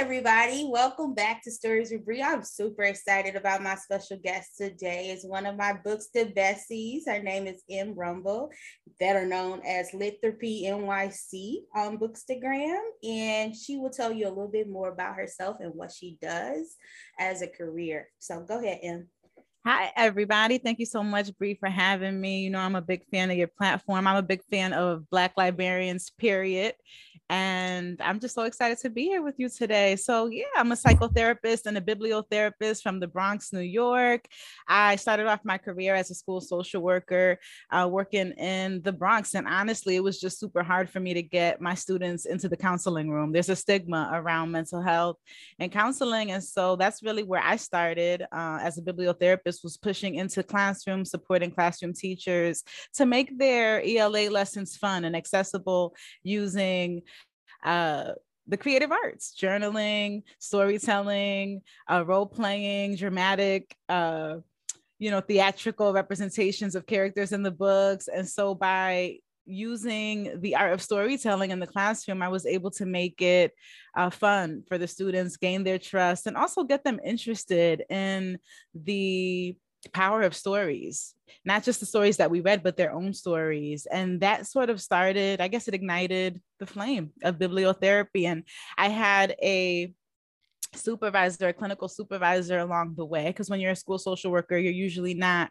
everybody. Welcome back to Stories with Bri. I'm super excited about my special guest today. Is one of my books to Bessies. Her name is Em Rumble, better known as Literapy NYC on Bookstagram. And she will tell you a little bit more about herself and what she does as a career. So go ahead, Em. Hi, everybody. Thank you so much, Bri, for having me. You know, I'm a big fan of your platform. I'm a big fan of Black librarians, period. And I'm just so excited to be here with you today. So, yeah, I'm a psychotherapist and a bibliotherapist from the Bronx, New York. I started off my career as a school social worker, uh, working in the Bronx. And honestly, it was just super hard for me to get my students into the counseling room. There's a stigma around mental health and counseling. And so that's really where I started uh, as a bibliotherapist, was pushing into classrooms, supporting classroom teachers to make their ELA lessons fun and accessible using uh, the creative arts, journaling, storytelling, uh, role playing, dramatic, uh, you know, theatrical representations of characters in the books. And so by using the art of storytelling in the classroom, I was able to make it uh, fun for the students, gain their trust, and also get them interested in the power of stories not just the stories that we read but their own stories. And that sort of started i guess it ignited the flame of bibliotherapy. And i had a supervisor a clinical supervisor along the way because when you're a school social worker you're usually not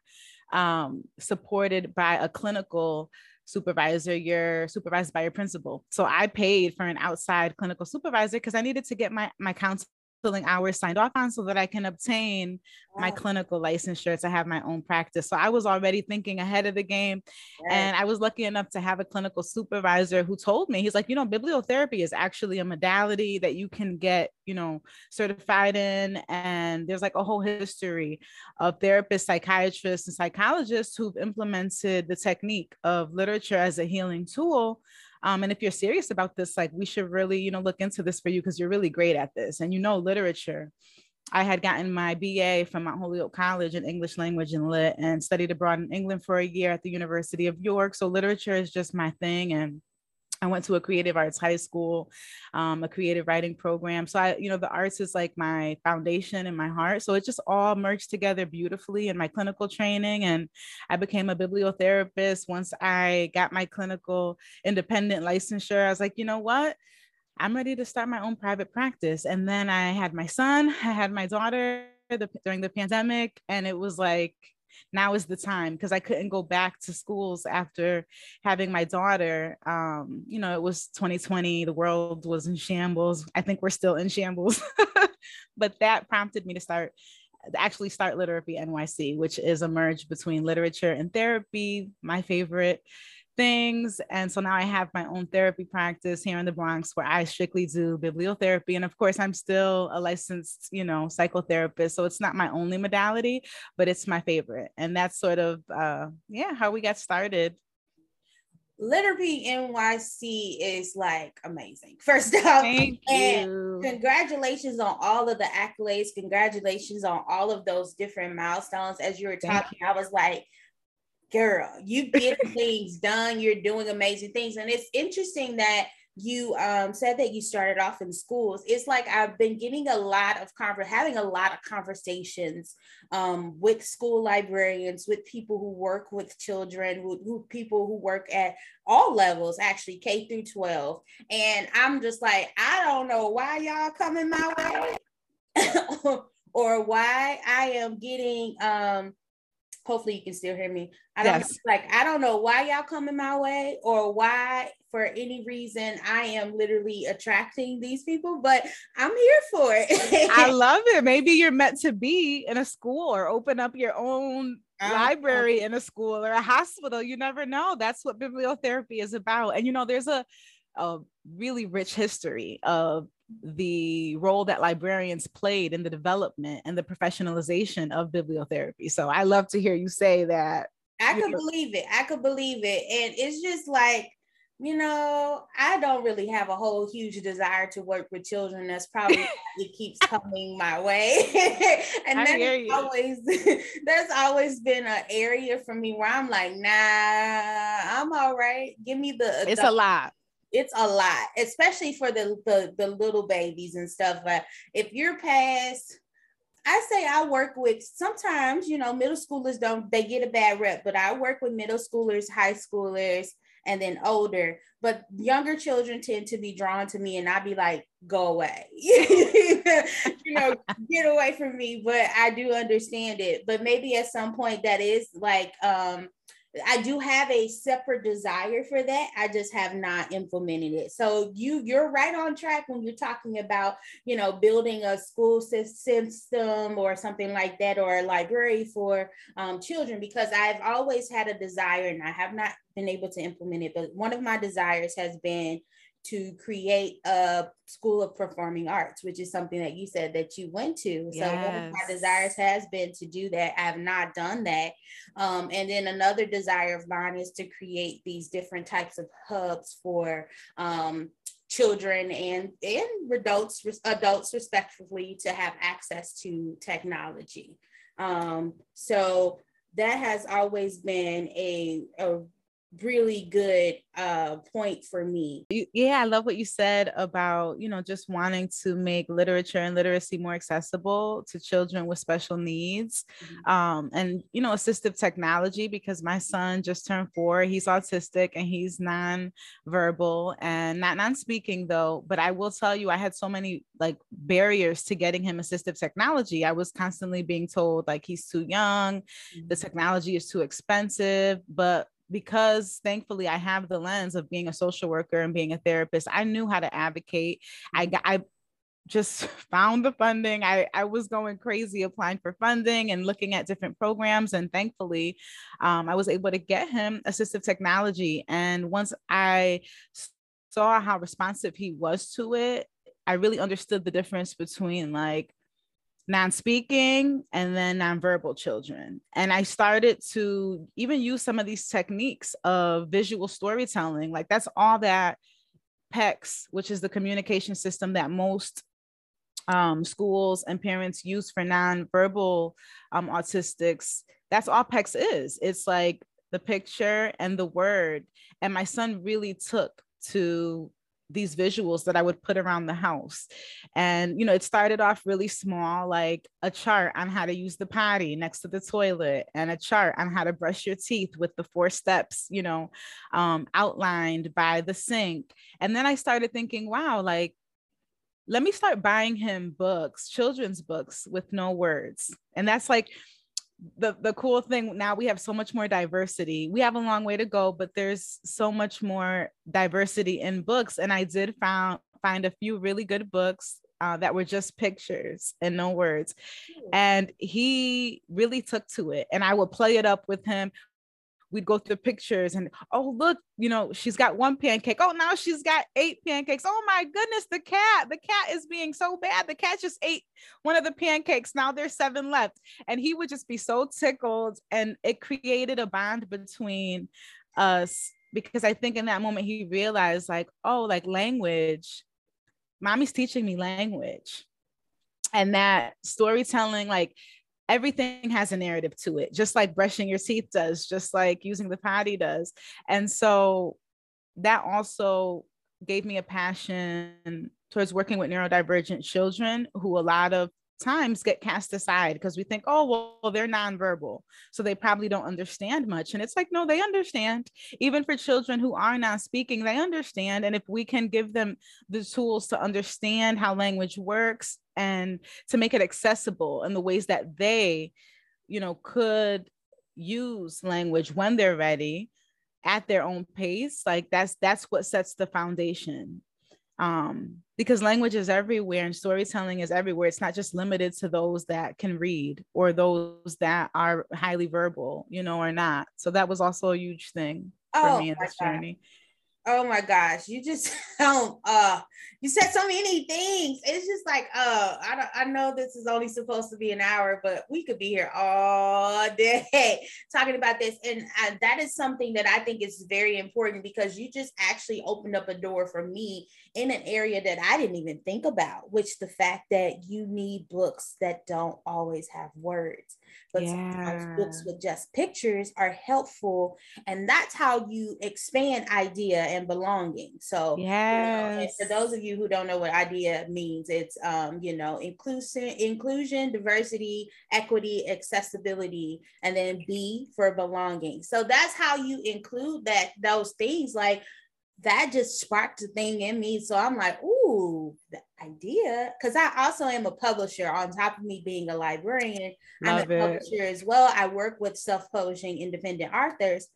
um, supported by a clinical supervisor, you're supervised by your principal. So I paid for an outside clinical supervisor because I needed to get my my counsel filling hours signed off on so that I can obtain wow. my clinical licensure to have my own practice. So I was already thinking ahead of the game. Right. And I was lucky enough to have a clinical supervisor who told me, he's like, you know, bibliotherapy is actually a modality that you can get, you know, certified in. And there's like a whole history of therapists, psychiatrists, and psychologists who've implemented the technique of literature as a healing tool um, and if you're serious about this, like we should really, you know, look into this for you because you're really great at this and you know literature. I had gotten my BA from Mount Holyoke College in English language and lit and studied abroad in England for a year at the University of York. So literature is just my thing. And I went to a creative arts high school, um, a creative writing program. So I, you know, the arts is like my foundation in my heart. So it just all merged together beautifully in my clinical training. And I became a bibliotherapist once I got my clinical independent licensure. I was like, you know what? I'm ready to start my own private practice. And then I had my son, I had my daughter the, during the pandemic, and it was like now is the time because I couldn't go back to schools after having my daughter. Um, you know, it was 2020, the world was in shambles. I think we're still in shambles, but that prompted me to start actually start Literapy NYC, which is a merge between literature and therapy, my favorite things. And so now I have my own therapy practice here in the Bronx where I strictly do bibliotherapy. And of course, I'm still a licensed, you know, psychotherapist. So it's not my only modality, but it's my favorite. And that's sort of, uh, yeah, how we got started. Literapy NYC is like amazing. First off, Thank and you. congratulations on all of the accolades. Congratulations on all of those different milestones. As you were talking, I was like, girl, you get things done. You're doing amazing things. And it's interesting that you um, said that you started off in schools. It's like I've been getting a lot of conver- having a lot of conversations um, with school librarians, with people who work with children, who, who people who work at all levels, actually K through 12. And I'm just like, I don't know why y'all coming my way or why I am getting um, hopefully you can still hear me. I don't yes. know, like I don't know why y'all coming my way or why for any reason I am literally attracting these people, but I'm here for it. I love it. Maybe you're meant to be in a school or open up your own oh, library in a school or a hospital. You never know. That's what bibliotherapy is about. And you know, there's a a really rich history of the role that librarians played in the development and the professionalization of bibliotherapy. So I love to hear you say that. I could believe it. I could believe it. And it's just like, you know, I don't really have a whole huge desire to work with children. That's probably it keeps coming my way. and that's always that's always been an area for me where I'm like, nah, I'm all right. Give me the adult. It's a lot it's a lot, especially for the, the the little babies and stuff. But if you're past I say I work with sometimes, you know, middle schoolers don't they get a bad rep, but I work with middle schoolers, high schoolers, and then older. But younger children tend to be drawn to me, and I'd be like, "Go away," you know, get away from me. But I do understand it. But maybe at some point that is like um I do have a separate desire for that. I just have not implemented it. So you you're right on track when you're talking about, you know, building a school system or something like that or a library for um, children because I've always had a desire and I have not been able to implement it. But one of my desires has been to create a school of performing arts, which is something that you said that you went to. Yes. So one of my desires has been to do that. I have not done that. Um, and then another desire of mine is to create these different types of hubs for um, children and and adults adults respectively to have access to technology. Um, so that has always been a, a really good uh point for me. Yeah i love what you said about you know just wanting to make literature and literacy more accessible to children with special needs. Mm-hmm. um and you know assistive technology because my son just turned four he's autistic and he's non-verbal and not non-speaking though. But i will tell you i had so many like barriers to getting him assistive technology. I was constantly being told like he's too young mm-hmm. the technology is too expensive. But because thankfully I have the lens of being a social worker and being a therapist, I knew how to advocate. I got, I just found the funding. I, I was going crazy applying for funding and looking at different programs. And thankfully, um, I was able to get him assistive technology. And once I saw how responsive he was to it, I really understood the difference between like non-speaking and then non-verbal children. And i started to even use some of these techniques of visual storytelling. Like that's all that PECS which is the communication system that most um, schools and parents use for non-verbal um, autistics that's all PECS is. It's like the picture and the word. And my son really took to these visuals that I would put around the house. And, you know, it started off really small, like a chart on how to use the potty next to the toilet and a chart on how to brush your teeth with the four steps, you know, um, outlined by the sink. And then I started thinking, wow, like, let me start buying him books, children's books with no words. And that's like, the the cool thing now we have so much more diversity. We have a long way to go but there's so much more diversity in books. And i did found find a few really good books uh, that were just pictures and no words. And he really took to it and i would play it up with him we'd go through pictures and oh look you know she's got one pancake. Oh now she's got eight pancakes. Oh my goodness the cat the cat is being so bad. The cat just ate one of the pancakes. Now there's seven left. And he would just be so tickled. And it created a bond between us because i think in that moment he realized like oh like language mommy's teaching me language. And that storytelling like everything has a narrative to it, just like brushing your teeth does, just like using the potty does. And so that also gave me a passion towards working with neurodivergent children who a lot of times get cast aside because we think, oh, well, they're nonverbal. So they probably don't understand much. And it's like, no, they understand. Even for children who are not speaking, they understand. And if we can give them the tools to understand how language works and to make it accessible in the ways that they, you know, could use language when they're ready at their own pace, like that's that's what sets the foundation um, because language is everywhere and storytelling is everywhere. It's not just limited to those that can read or those that are highly verbal, you know, or not. So that was also a huge thing for oh, me in this journey. Oh my gosh, you just don't uh you said so many things. It's just like uh I don't I know this is only supposed to be an hour, but we could be here all day talking about this. And uh, that is something that I think is very important because you just actually opened up a door for me in an area that I didn't even think about, which the fact that you need books that don't always have words but yeah. sometimes books with just pictures are helpful and that's how you expand idea and belonging. So yeah you know, for those of you who don't know what idea means it's um you know inclusion inclusion diversity equity accessibility and then b for belonging. So that's how you include that those things like that just sparked a thing in me. So I'm like, ooh, the idea. Because I also am a publisher on top of me being a librarian. Love I'm a it. publisher as well. I work with self-publishing independent authors.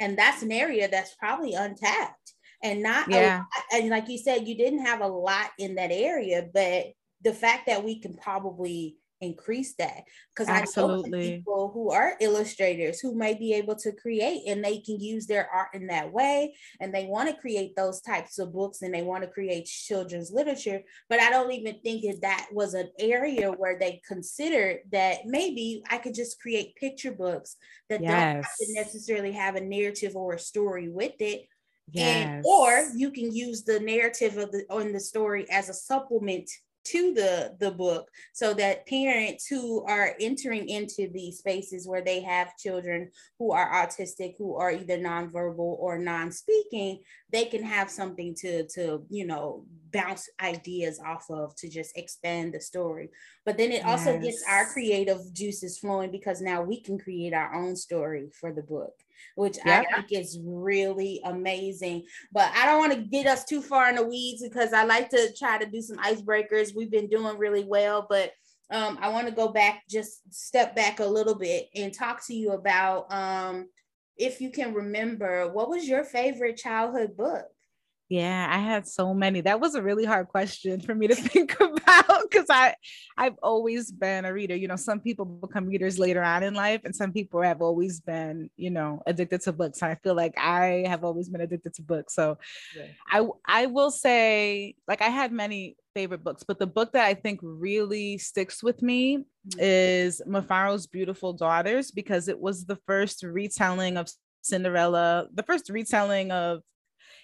And that's an area that's probably untapped. And not yeah. and like you said, you didn't have a lot in that area, but the fact that we can probably increase that because I know people who are illustrators who may be able to create and they can use their art in that way and they want to create those types of books and they want to create children's literature but I don't even think that that was an area where they considered that maybe I could just create picture books that yes. don't have to necessarily have a narrative or a story with it Yes. And, or you can use the narrative of the on the story as a supplement to the the book so that parents who are entering into these spaces where they have children who are autistic who are either nonverbal or non-speaking they can have something to to you know bounce ideas off of to just expand the story but then it also yes. gets our creative juices flowing because now we can create our own story for the book which I think is really amazing. But I don't want to get us too far in the weeds because I like to try to do some icebreakers. We've been doing really well, but um, I want to go back, just step back a little bit and talk to you about um, if you can remember what was your favorite childhood book? Yeah, I had so many. That was a really hard question for me to think about because I I've always been a reader. You know, some people become readers later on in life, and some people have always been, you know, addicted to books. And I feel like I have always been addicted to books. So yeah. I I will say, like I had many favorite books, but the book that I think really sticks with me mm-hmm. is Mufaro's Beautiful Daughters because it was the first retelling of Cinderella, the first retelling of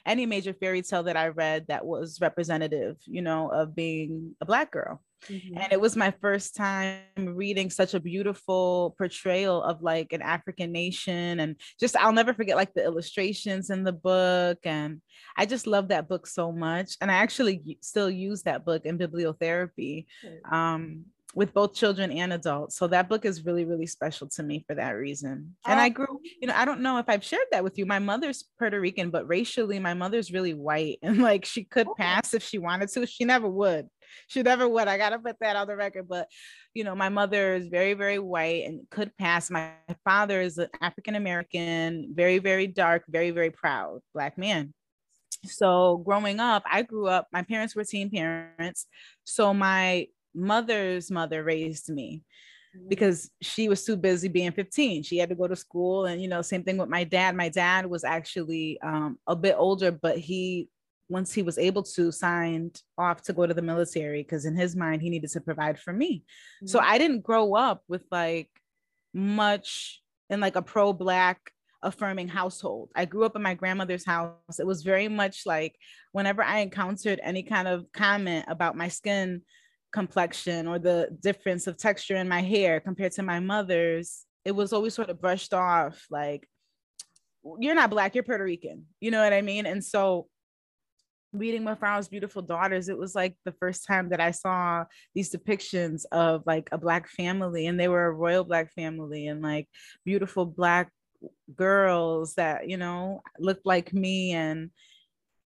any major fairy tale that I read that was representative, you know, of being a Black girl. Mm-hmm. And it was my first time reading such a beautiful portrayal of like an African nation. And just, I'll never forget like the illustrations in the book. And I just love that book so much. And I actually still use that book in bibliotherapy. Um, with both children and adults. So that book is really, really special to me for that reason. And I grew, you know, I don't know if I've shared that with you. My mother's Puerto Rican, but racially, my mother's really white. And like she could oh. pass if she wanted to. She never would. She never would. I gotta put that on the record. But you know, my mother is very, very white and could pass. My father is an African American, very, very dark, very, very proud black man so growing up i grew up my parents were teen parents so my mother's mother raised me mm-hmm. because she was too busy being 15 she had to go to school and you know same thing with my dad my dad was actually um, a bit older but he once he was able to signed off to go to the military because in his mind he needed to provide for me mm-hmm. so i didn't grow up with like much in like a pro black affirming household. I grew up in my grandmother's house. It was very much like whenever I encountered any kind of comment about my skin complexion or the difference of texture in my hair compared to my mother's, it was always sort of brushed off like, you're not black, you're Puerto Rican. You know what I mean? And so reading Mufaro's Beautiful Daughters, it was like the first time that I saw these depictions of like a black family, and they were a royal black family and like beautiful black girls that, you know, looked like me and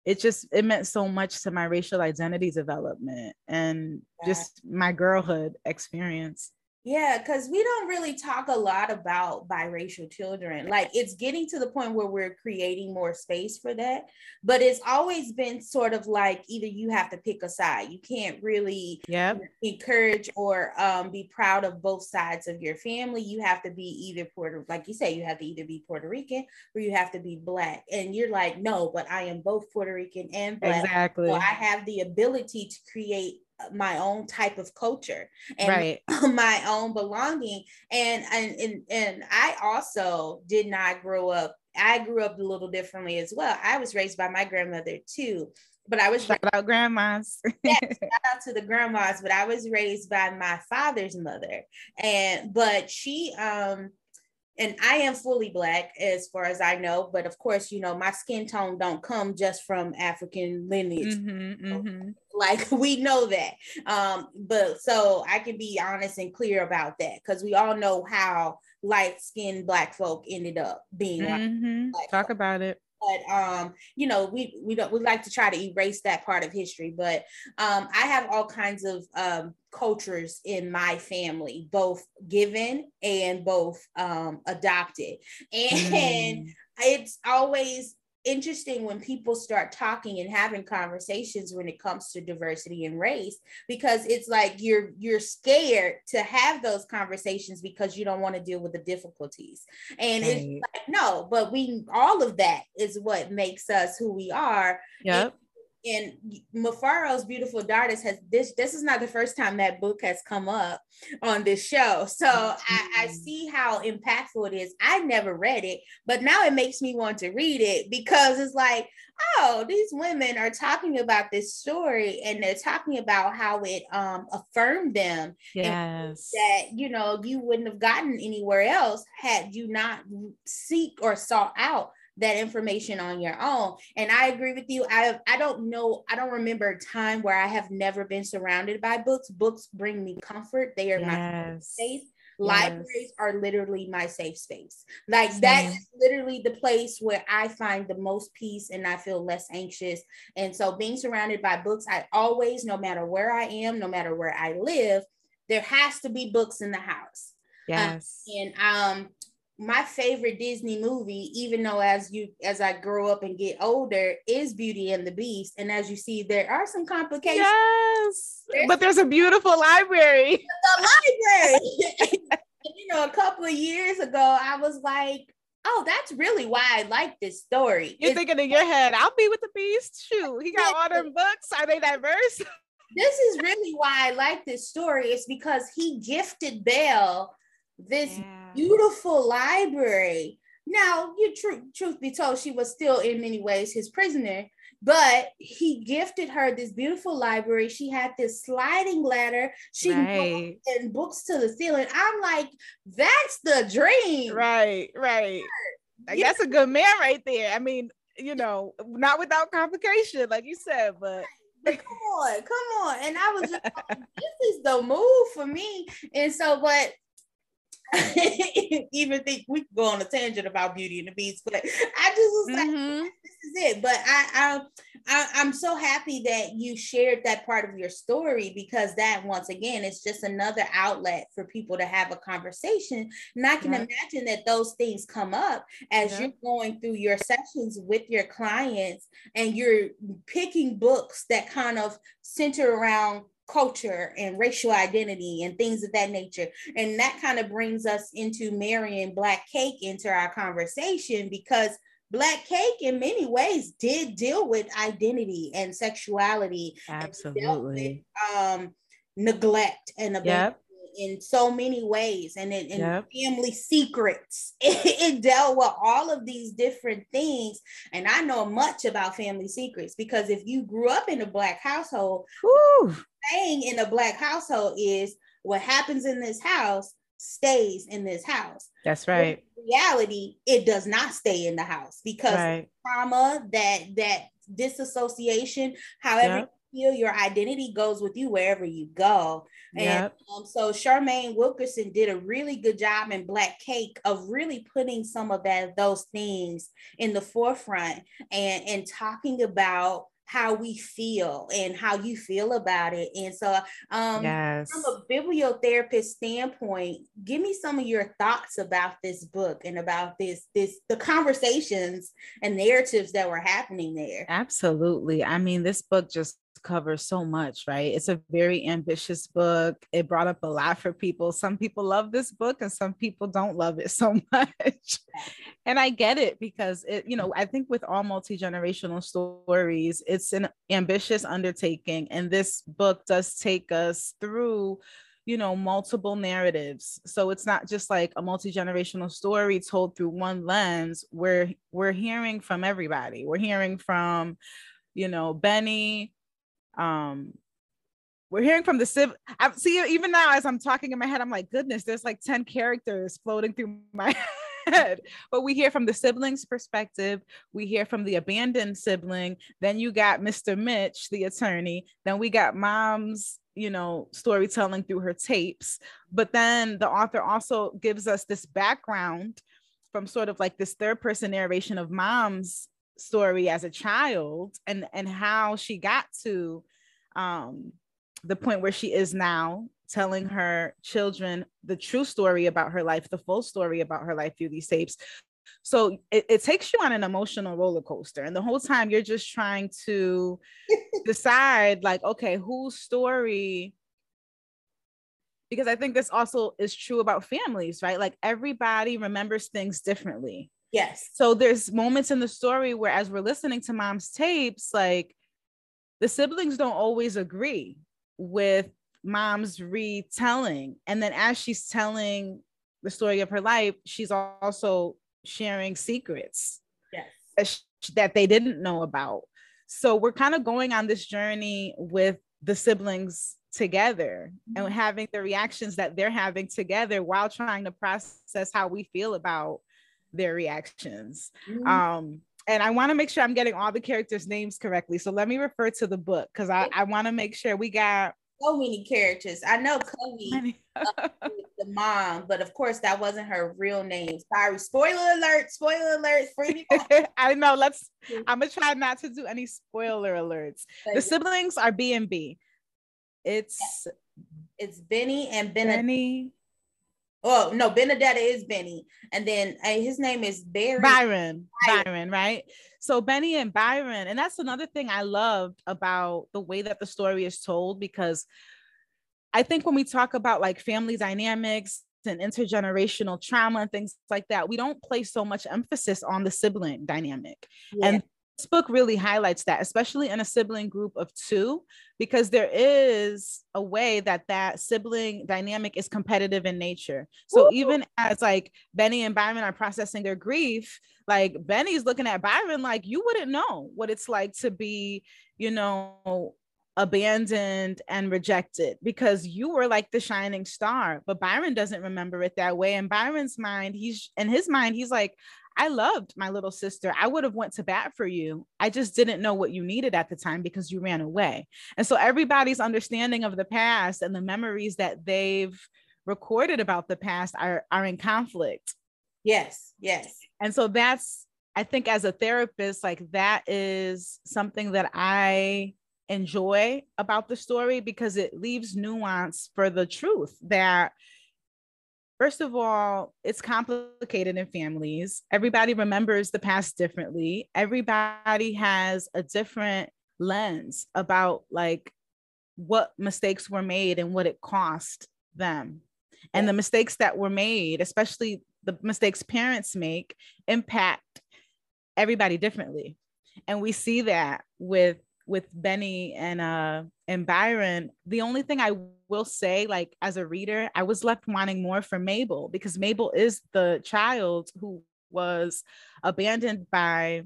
it just it meant so much to my racial identity development and yeah. just my girlhood experience yeah, because we don't really talk a lot about biracial children. Like it's getting to the point where we're creating more space for that. But it's always been sort of like either you have to pick a side. You can't really yep. encourage or um, be proud of both sides of your family. You have to be either Puerto, like you say, you have to either be Puerto Rican or you have to be black. And you're like, no, but I am both Puerto Rican and black. Exactly. So I have the ability to create my own type of culture and right. my own belonging and, and and and I also did not grow up I grew up a little differently as well. I was raised by my grandmother too. but I was shout out grandmas. yeah, shout out to the grandmas, but I was raised by my father's mother. And but she um and I am fully black as far as I know, but of course, you know, my skin tone don't come just from African lineage. Mm-hmm, mm-hmm. Like we know that. Um, but so I can be honest and clear about that because we all know how light skinned black folk ended up being. Mm-hmm. Talk folk. about it but um you know we we don't we like to try to erase that part of history but um i have all kinds of um cultures in my family both given and both um adopted and mm. it's always interesting when people start talking and having conversations when it comes to diversity and race because it's like you're you're scared to have those conversations because you don't want to deal with the difficulties. And right. it's like no but we all of that is what makes us who we are. Yep and Mufaro's Beautiful Daughters has this. This is not the first time that book has come up on this show. So mm-hmm. I, I, mm. see how impactful it is. I never read it, but now it makes me want to read it because it's like, oh, these women are talking about this story and they're talking about how it um, affirmed them. Yes. That, you know, you wouldn't have gotten anywhere else had you not seek or sought out that information on your own. And I agree with you. I I don't know, I don't remember a time where I have never been surrounded by books. Books bring me comfort. They are yes. my safe. Libraries yes. are literally my safe space. Like that is literally the place where I find the most peace and I feel less anxious. And so being surrounded by books, I always, no matter where I am, no matter where I live, there has to be books in the house. Yes. Um, and um my favorite Disney movie, even though as you as I grow up and get older, is Beauty and the Beast. And as you see, there are some complications. Yes, there's but there's a beautiful library. The library. you know, a couple of years ago, I was like, oh, that's really why I like this story. You're it's, thinking in your head, I'll be with the beast. Shoot, he got all them books. Are they diverse? this is really why I like this story. It's because he gifted Belle this yeah. beautiful library. Now, you truth truth be told, she was still in many ways his prisoner, but he gifted her this beautiful library. She had this sliding ladder. She right. and books to the ceiling. I'm like, that's the dream. Right, right. Like, that's a good man right there. I mean, you know, not without complication, like you said, but come on, come on. And I was just like, this is the move for me. And so, but even think we could go on a tangent about Beauty and the Beast, but I just was mm-hmm. like, this is it. But I, I, I, I'm so happy that you shared that part of your story because that, once again, it's just another outlet for people to have a conversation. And I can imagine that those things come up as you're going through your sessions with your clients and you're picking books that kind of center around culture and racial identity and things of that nature. And that kind of brings us into marrying Black Cake into our conversation because Black Cake, in many ways, did deal with identity and sexuality. Absolutely. And with, um, neglect and abandonment in so many ways and in, yep. family secrets. It, it, dealt with all of these different things and i know much about family secrets because if you grew up in a black household saying in a black household is what happens in this house stays in this house. That's right. in reality it does not stay in the house because right. trauma that that disassociation however yep feel your identity goes with you wherever you go. And yep. um, so Charmaine Wilkerson did a really good job in Black Cake of really putting some of that those things in the forefront and and talking about how we feel and how you feel about it. And so, um, yes. from a bibliotherapist standpoint, give me some of your thoughts about this book and about this, this, the conversations and narratives that were happening there. Absolutely. I mean, this book just cover so much, right? It's a very ambitious book. It brought up a lot for people. Some people love this book and some people don't love it so much. and I get it because it, you know, I think with all multi-generational stories, it's an ambitious undertaking. And this book does take us through you know multiple narratives so it's not just like a multi-generational story told through one lens we're we're hearing from everybody we're hearing from you know, Benny. Um, we're hearing from the sib. I see even now as I'm talking in my head, I'm like, goodness, there's like 10 characters floating through my head. But we hear from the siblings' perspective, we hear from the abandoned sibling. Then you got Mr. Mitch, the attorney. Then we got mom's you know storytelling through her tapes but then the author also gives us this background from sort of like this third person narration of mom's story as a child and and how she got to um the point where she is now telling her children the true story about her life the full story about her life through these tapes so it, it takes you on an emotional roller coaster and the whole time you're just trying to decide like okay whose story because I think this also is true about families, right? Like everybody remembers things differently. Yes. So there's moments in the story where, as we're listening to mom's tapes, like the siblings don't always agree with mom's retelling. And then as she's telling the story of her life, she's also sharing secrets yes. that they didn't know about. So we're kind of going on this journey with the siblings together and mm-hmm. having the reactions that they're having together while trying to process how we feel about their reactions. Mm-hmm. Um, and I want to make sure I'm getting all the characters' names correctly. So let me refer to the book because I, I want to make sure we got so many characters. I know Chloe, uh, the mom, but of course that wasn't her real name. Sorry, spoiler alert! Spoiler alert! I know. Let's. I'm gonna try not to do any spoiler alerts. The siblings are B and B. It's it's Benny and Benedict. Benny. Oh no, Benedetta is Benny, and then uh, his name is Barry. Byron. Byron. Byron, right? So Benny and Byron, and that's another thing I loved about the way that the story is told because I think when we talk about like family dynamics and intergenerational trauma and things like that, we don't place so much emphasis on the sibling dynamic. Yeah. And book really highlights that, especially in a sibling group of two, because there is a way that that sibling dynamic is competitive in nature. So even as like Benny and Byron are processing their grief, like Benny's looking at Byron like you wouldn't know what it's like to be, you know, abandoned and rejected because you were like the shining star. But byron doesn't remember it that way. In byron's mind he's in his mind he's like I loved my little sister. I would have went to bat for you. I just didn't know what you needed at the time because you ran away. And so everybody's understanding of the past and the memories that they've recorded about the past are are in conflict. Yes, yes. And so that's I think as a therapist like that is something that I enjoy about the story because it leaves nuance for the truth that First of all, it's complicated in families. Everybody remembers the past differently. Everybody has a different lens about like what mistakes were made and what it cost them. And the mistakes that were made, especially the mistakes parents make, impact everybody differently. And we see that with with Benny and uh and Byron, the only thing I will say, like as a reader, I was left wanting more for Mabel because Mabel is the child who was abandoned by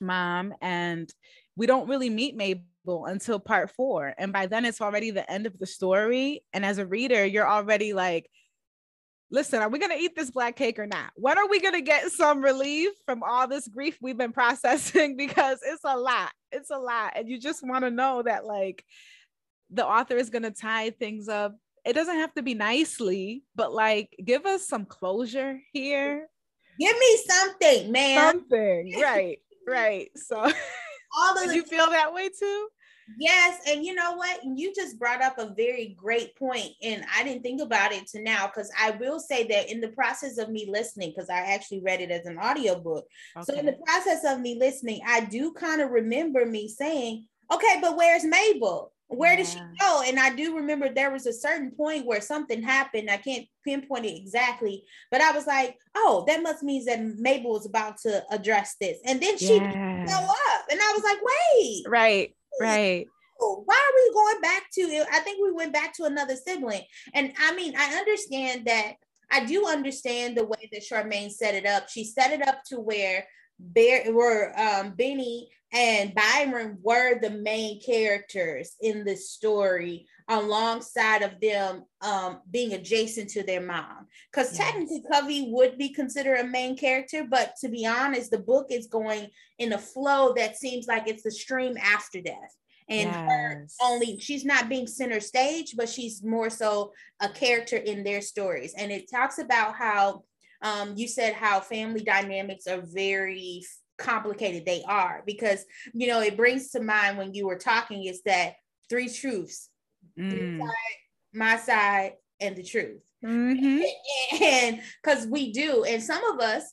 mom, and we don't really meet Mabel until part four. And by then it's already the end of the story. And as a reader, you're already like, listen, are we going to eat this black cake or not? When are we going to get some relief from all this grief we've been processing? because it's a lot. It's a lot. And you just want to know that, like, the author is going to tie things up. It doesn't have to be nicely, but like, give us some closure here. Give me something, man. Something. right. Right. So, all of did you feel that way too? Yes, and you know what? You just brought up a very great point, and I didn't think about it to now because I will say that in the process of me listening, because I actually read it as an audiobook. Okay. So in the process of me listening, I do kind of remember me saying, "Okay, but where's Mabel? Where yeah. did she go?" And I do remember there was a certain point where something happened. I can't pinpoint it exactly, but I was like, "Oh, that must mean that Mabel was about to address this," and then she yeah. up, and I was like, "Wait, right." Right. Why are we going back to it? I think we went back to another sibling. And I mean, I understand that I do understand the way that Charmaine set it up. She set it up to where Bear where um Benny and Byron were the main characters in the story alongside of them um, being adjacent to their mom. Because yes. technically, Covey would be considered a main character, but to be honest, the book is going in a flow that seems like it's the stream after death. And yes. her only she's not being center stage, but she's more so a character in their stories. And it talks about how um, you said how family dynamics are very complicated they are because you know it brings to mind when you were talking is that three truths mm. side, my side and the truth mm-hmm. and because we do and some of us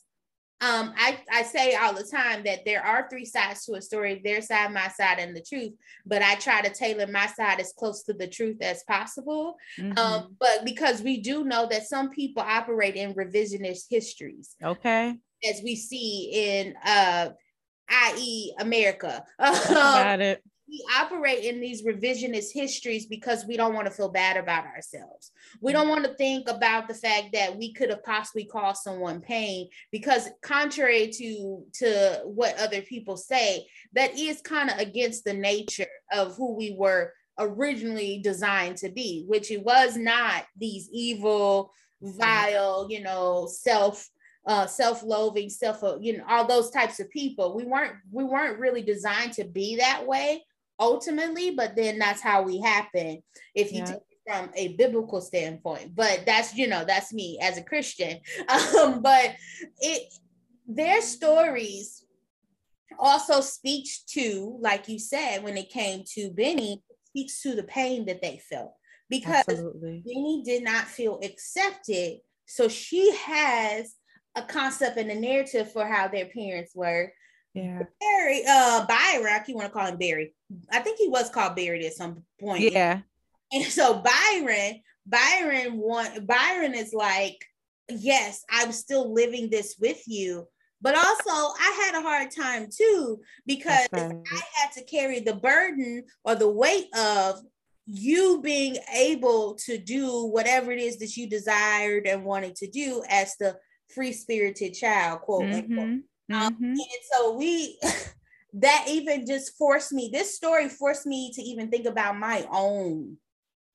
um, I, I say all the time that there are three sides to a story their side my side and the truth but i try to tailor my side as close to the truth as possible mm-hmm. um, but because we do know that some people operate in revisionist histories okay as we see in uh i.e. America. Got it. We operate in these revisionist histories because we don't want to feel bad about ourselves. We don't want to think about the fact that we could have possibly caused someone pain because contrary to to what other people say, that is kind of against the nature of who we were originally designed to be, which it was not these evil, vile, you know, self uh, self-loathing, self, you know, all those types of people. We weren't we weren't really designed to be that way ultimately, but then that's how we happen if you yeah. take it from a biblical standpoint. But that's you know that's me as a Christian. Um, but it their stories also speaks to, like you said, when it came to Benny, speaks to the pain that they felt because Absolutely. Benny did not feel accepted. So she has a concept and a narrative for how their parents were. Yeah. Barry, uh, Byron, I keep want to call him Barry. I think he was called Barry at some point. Yeah. And so Byron, Byron want Byron is like, yes, I'm still living this with you. But also, I had a hard time too because I had to carry the burden or the weight of you being able to do whatever it is that you desired and wanted to do as the free spirited child, quote mm-hmm. unquote. Um, mm-hmm. and so we, that even just forced me, this story forced me to even think about my own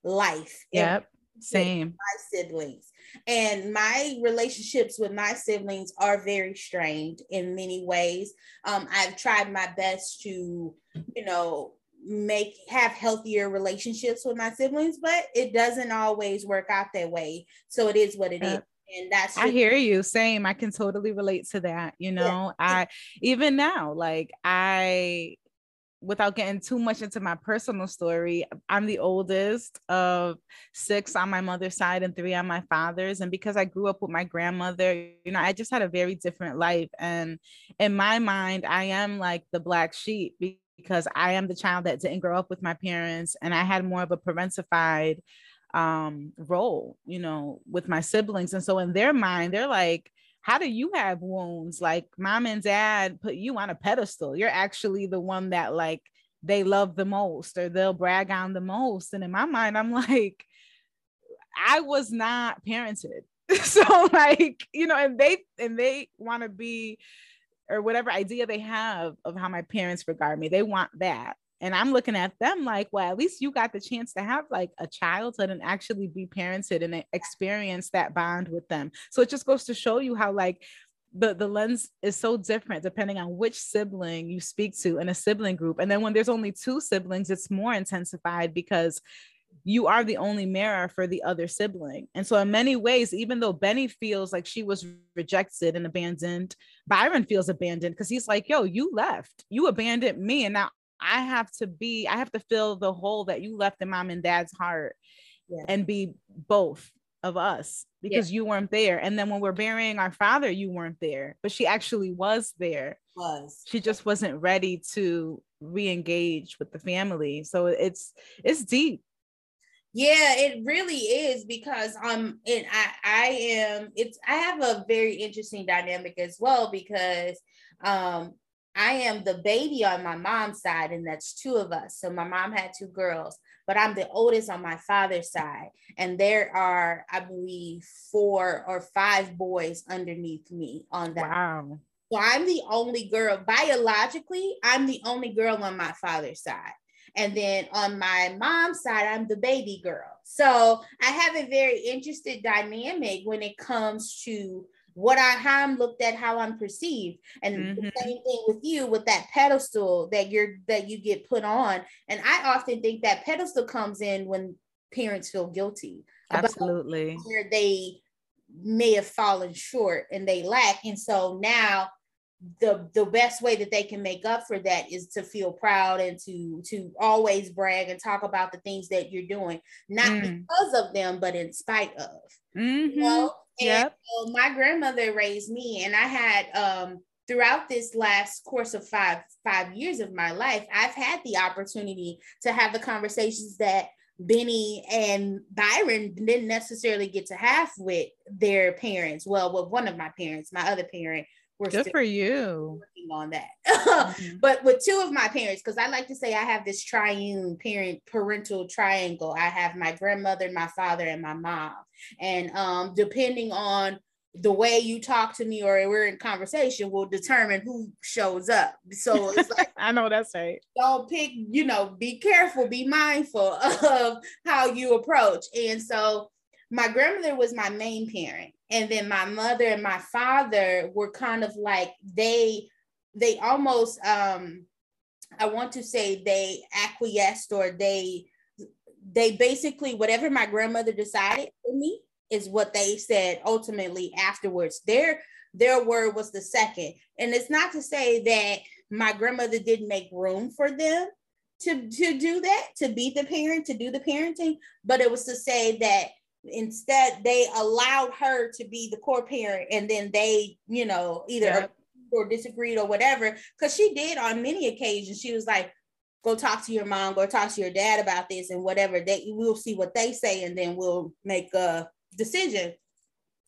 life. Yep. Same. My siblings. And my relationships with my siblings are very strained in many ways. Um, I've tried my best to, you know, make have healthier relationships with my siblings, but it doesn't always work out that way. So it is what it is and that's i hear you same i can totally relate to that you know yeah. i even now like i without getting too much into my personal story i'm the oldest of six on my mother's side and three on my father's and because i grew up with my grandmother you know i just had a very different life and in my mind i am like the black sheep because i am the child that didn't grow up with my parents and i had more of a parentified um role you know with my siblings. And so in their mind they're like how do you have wounds? Like mom and dad put you on a pedestal. You're actually the one that like they love the most or they'll brag on the most. And in my mind i'm like i was not parented. So like you know and they and they want to be or whatever idea they have of how my parents regard me they want that and I'm looking at them like, well, at least you got the chance to have like a childhood and actually be parented and experience that bond with them. So it just goes to show you how like the, the lens is so different depending on which sibling you speak to in a sibling group. And then when there's only two siblings, it's more intensified because you are the only mirror for the other sibling. And so, in many ways, even though Benny feels like she was rejected and abandoned, Byron feels abandoned because he's like, Yo, you left, you abandoned me, and now I have to be, I have to fill the hole that you left in mom and dad's heart and be both of us because you weren't there. And then when we're burying our father, you weren't there, but she actually was there. Was she just wasn't ready to re-engage with the family. So it's it's deep. Yeah, it really is because um and I I am it's I have a very interesting dynamic as well because um I am the baby on my mom's side, and that's two of us. So my mom had two girls, but I'm the oldest on my father's side. And there are, I believe, four or five boys underneath me on that. Wow. So I'm the only girl biologically. I'm the only girl on my father's side. And then on my mom's side, I'm the baby girl. So I have a very interesting dynamic when it comes to what I how I'm looked at, how I'm perceived. And mm-hmm. the same thing with you with that pedestal that you're that you get put on. And I often think that pedestal comes in when parents feel guilty. Absolutely. Where they may have fallen short and they lack. And so now the the best way that they can make up for that is to feel proud and to to always brag and talk about the things that you're doing not mm. because of them but in spite of mm-hmm. you know and yep. so my grandmother raised me and i had um throughout this last course of five five years of my life i've had the opportunity to have the conversations that benny and byron didn't necessarily get to have with their parents well with one of my parents my other parent we're good for you working on that. mm-hmm. But with two of my parents, because I like to say I have this triune parent parental triangle. I have my grandmother, my father, and my mom. And um, depending on the way you talk to me or we're in conversation will determine who shows up. So it's like I know that's right. Don't pick, you know, be careful, be mindful of how you approach. And so my grandmother was my main parent and then my mother and my father were kind of like they they almost um i want to say they acquiesced or they they basically whatever my grandmother decided for me is what they said ultimately afterwards. Their their word was the second. And it's not to say that my grandmother didn't make room for them to to do that to be the parent to do the parenting but it was to say that instead they allowed her to be the core parent and then they you know either yeah. or disagreed or whatever because she did on many occasions she was like go talk to your mom go talk to your dad about this and whatever they we'll see what they say and then we'll make a decision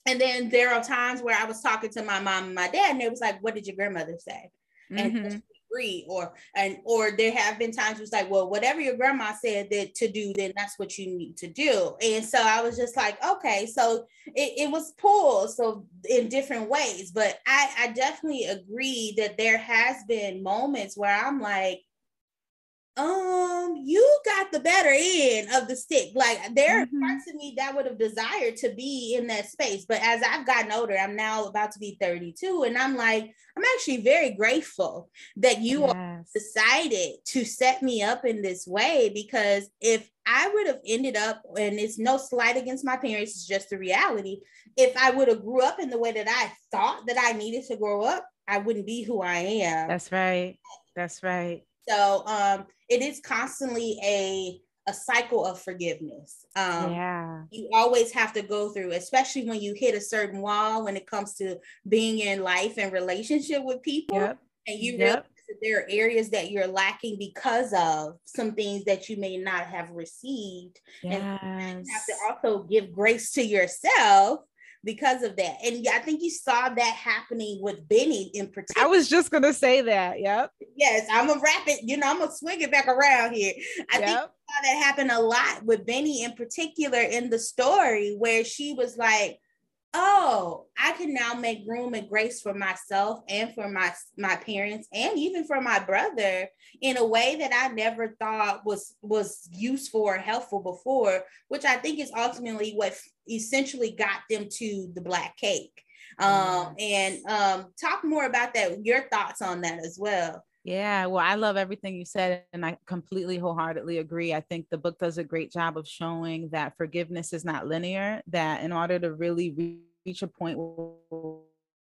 and then there are times where i was talking to my mom and my dad and it was like what did your grandmother say mm-hmm. and agree or and or there have been times it's like well whatever your grandma said that to do then that's what you need to do. And so i was just like okay so it, it was pulled so in different ways. But i i definitely agree that there has been moments where i'm like um, you got the better end of the stick. Like there mm-hmm. are parts of me that would have desired to be in that space. But as I've gotten older, I'm now about to be 32, and I'm like, I'm actually very grateful that you yes. decided to set me up in this way because if I would have ended up, and it's no slight against my parents, it's just the reality. If I would have grew up in the way that I thought that I needed to grow up, I wouldn't be who I am. That's right. That's right. So um, it is constantly a a cycle of forgiveness. Um, yeah. You always have to go through, especially when you hit a certain wall when it comes to being in life and relationship with people. Yep. And you yep. realize that there are areas that you're lacking because of some things that you may not have received. Yes. And you have to also give grace to yourself because of that. And I think you saw that happening with Benny in particular. I was just gonna say that. Yep. Yes, I'm gonna wrap it. You know, I'm gonna swing it back around here. I yep. think that happened a lot with Benny in particular in the story where she was like, oh, I can now make room and grace for myself and for my my parents and even for my brother in a way that I never thought was was useful or helpful before, which I think is ultimately what essentially got them to the black cake. Um, and um, talk more about that, your thoughts on that as well. Yeah, well, I love everything you said, and I completely wholeheartedly agree. I think the book does a great job of showing that forgiveness is not linear, that in order to really reach a point where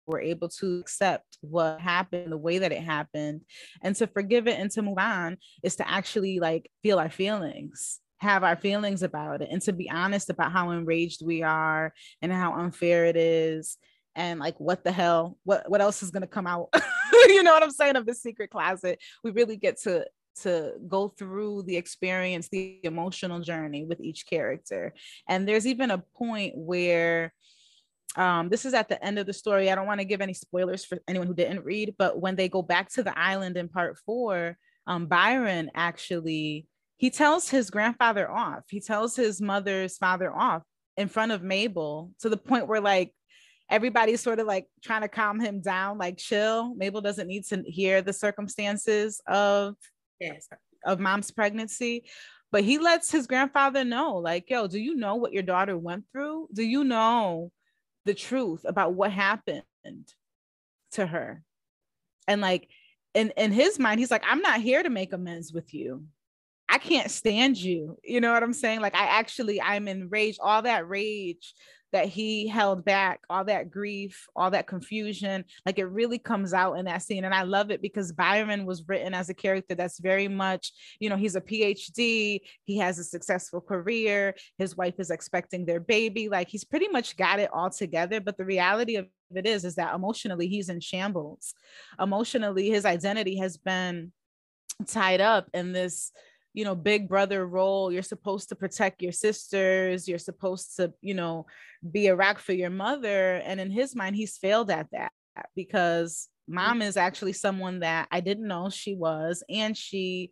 we're able to accept what happened the way that it happened and to forgive it and to move on is to actually like feel our feelings have our feelings about it and to be honest about how enraged we are and how unfair it is and like what the hell what what else is going to come out you know what i'm saying? Of the secret closet. We really get to to go through the experience the emotional journey with each character. And there's even a point where um, this is at the end of the story. I don't want to give any spoilers for anyone who didn't read but when they go back to the island in part four um, byron actually he tells his grandfather off. He tells his mother's father off in front of mabel to the point where like everybody's sort of like trying to calm him down, like chill. Mabel doesn't need to hear the circumstances of yes. of mom's pregnancy. But he lets his grandfather know, like, yo, do you know what your daughter went through? Do you know the truth about what happened to her? And like in, in his mind, he's like, I'm not here to make amends with you. I can't stand you. You know what I'm saying? Like I actually I'm enraged. All that rage that he held back, all that grief, all that confusion, like it really comes out in that scene. And I love it because Byron was written as a character that's very much, you know, he's a PhD, he has a successful career, his wife is expecting their baby. Like he's pretty much got it all together. But the reality of it is, is that emotionally he's in shambles. Emotionally, his identity has been tied up in this you know big brother role. You're supposed to protect your sisters. You're supposed to you know be a rock for your mother. And in his mind he's failed at that because mom is actually someone that i didn't know she was. And she